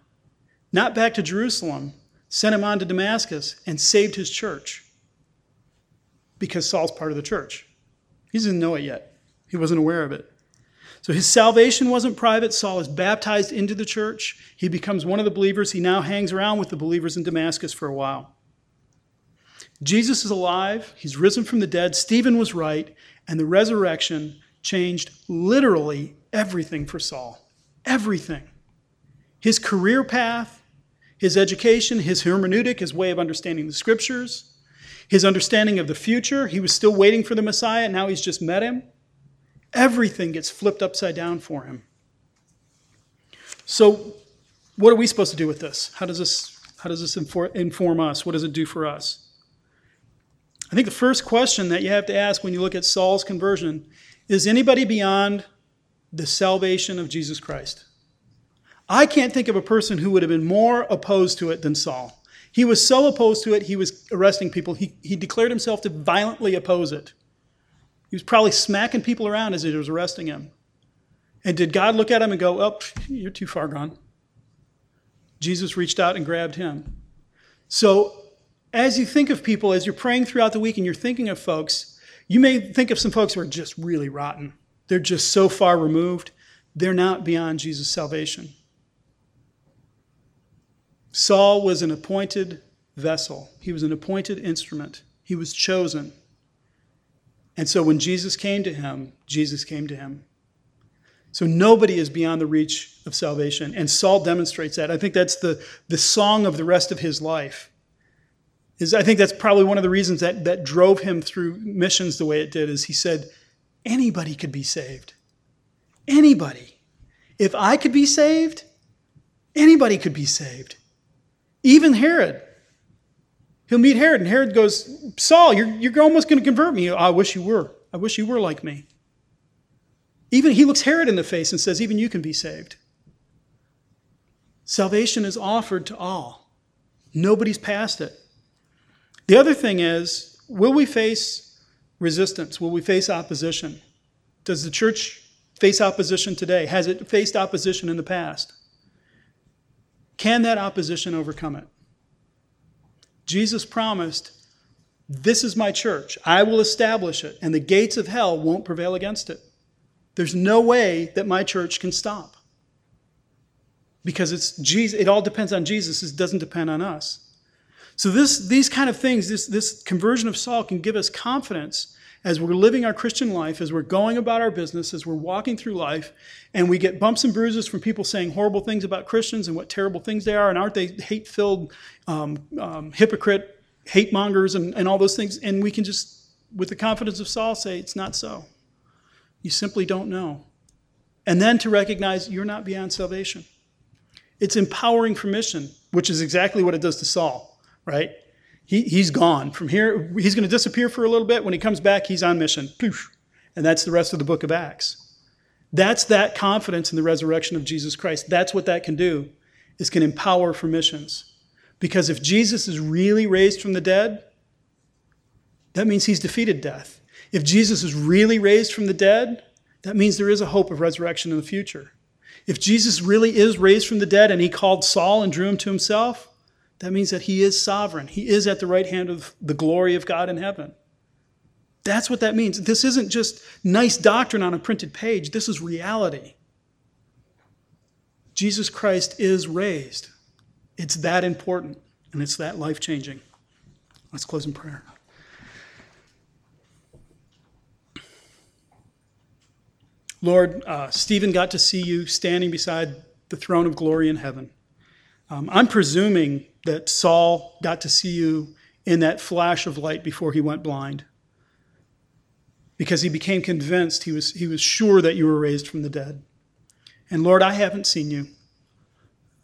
not back to Jerusalem, sent him on to Damascus, and saved his church because Saul's part of the church. He didn't know it yet, he wasn't aware of it. So his salvation wasn't private. Saul is baptized into the church. He becomes one of the believers. He now hangs around with the believers in Damascus for a while. Jesus is alive. He's risen from the dead. Stephen was right. And the resurrection changed literally everything for Saul. Everything. His career path, his education, his hermeneutic, his way of understanding the scriptures, his understanding of the future. He was still waiting for the Messiah. Now he's just met him. Everything gets flipped upside down for him. So, what are we supposed to do with this? How does this, how does this inform us? What does it do for us? I think the first question that you have to ask when you look at Saul's conversion is anybody beyond the salvation of Jesus Christ? I can't think of a person who would have been more opposed to it than Saul. He was so opposed to it, he was arresting people. He, he declared himself to violently oppose it. He was probably smacking people around as he was arresting him. And did God look at him and go, Oh, you're too far gone? Jesus reached out and grabbed him. So, as you think of people, as you're praying throughout the week and you're thinking of folks, you may think of some folks who are just really rotten. They're just so far removed, they're not beyond Jesus' salvation. Saul was an appointed vessel, he was an appointed instrument, he was chosen. And so when Jesus came to him, Jesus came to him. So nobody is beyond the reach of salvation. And Saul demonstrates that. I think that's the, the song of the rest of his life. Is I think that's probably one of the reasons that, that drove him through missions the way it did, is he said, anybody could be saved. Anybody. If I could be saved, anybody could be saved. Even Herod. He'll meet Herod, and Herod goes, Saul, you're, you're almost going to convert me. I wish you were. I wish you were like me. Even he looks Herod in the face and says, Even you can be saved. Salvation is offered to all. Nobody's past it. The other thing is, will we face resistance? Will we face opposition? Does the church face opposition today? Has it faced opposition in the past? Can that opposition overcome it? Jesus promised, This is my church. I will establish it, and the gates of hell won't prevail against it. There's no way that my church can stop. Because it's Jesus, it all depends on Jesus, it doesn't depend on us. So this, these kind of things, this, this conversion of Saul can give us confidence as we're living our Christian life, as we're going about our business, as we're walking through life, and we get bumps and bruises from people saying horrible things about Christians and what terrible things they are, and aren't they hate filled, um, um, hypocrite, hate mongers, and, and all those things. And we can just, with the confidence of Saul, say, it's not so. You simply don't know. And then to recognize you're not beyond salvation. It's empowering for mission, which is exactly what it does to Saul, right? He, he's gone. From here, he's going to disappear for a little bit. When he comes back, he's on mission. And that's the rest of the book of Acts. That's that confidence in the resurrection of Jesus Christ. That's what that can do, is can empower for missions. Because if Jesus is really raised from the dead, that means he's defeated death. If Jesus is really raised from the dead, that means there is a hope of resurrection in the future. If Jesus really is raised from the dead and he called Saul and drew him to himself, that means that he is sovereign. He is at the right hand of the glory of God in heaven. That's what that means. This isn't just nice doctrine on a printed page, this is reality. Jesus Christ is raised. It's that important and it's that life changing. Let's close in prayer. Lord, uh, Stephen got to see you standing beside the throne of glory in heaven. Um, I'm presuming that Saul got to see you in that flash of light before he went blind because he became convinced, he was, he was sure that you were raised from the dead. And Lord, I haven't seen you.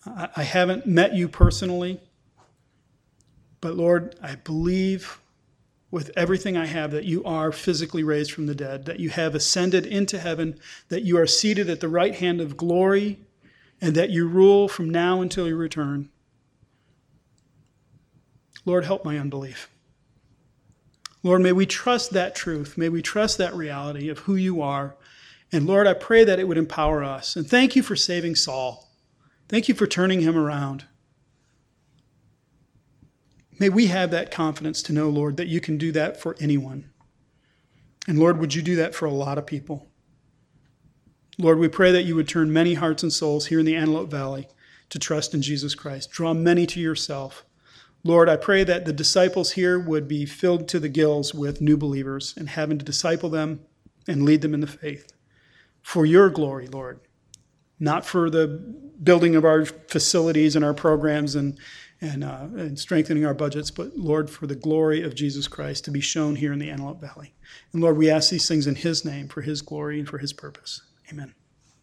I, I haven't met you personally. But Lord, I believe with everything I have that you are physically raised from the dead, that you have ascended into heaven, that you are seated at the right hand of glory, and that you rule from now until you return. Lord, help my unbelief. Lord, may we trust that truth. May we trust that reality of who you are. And Lord, I pray that it would empower us. And thank you for saving Saul. Thank you for turning him around. May we have that confidence to know, Lord, that you can do that for anyone. And Lord, would you do that for a lot of people? Lord, we pray that you would turn many hearts and souls here in the Antelope Valley to trust in Jesus Christ. Draw many to yourself. Lord, I pray that the disciples here would be filled to the gills with new believers and having to disciple them and lead them in the faith. For your glory, Lord, not for the building of our facilities and our programs and, and, uh, and strengthening our budgets, but Lord, for the glory of Jesus Christ to be shown here in the Antelope Valley. And Lord, we ask these things in His name for His glory and for His purpose. Amen.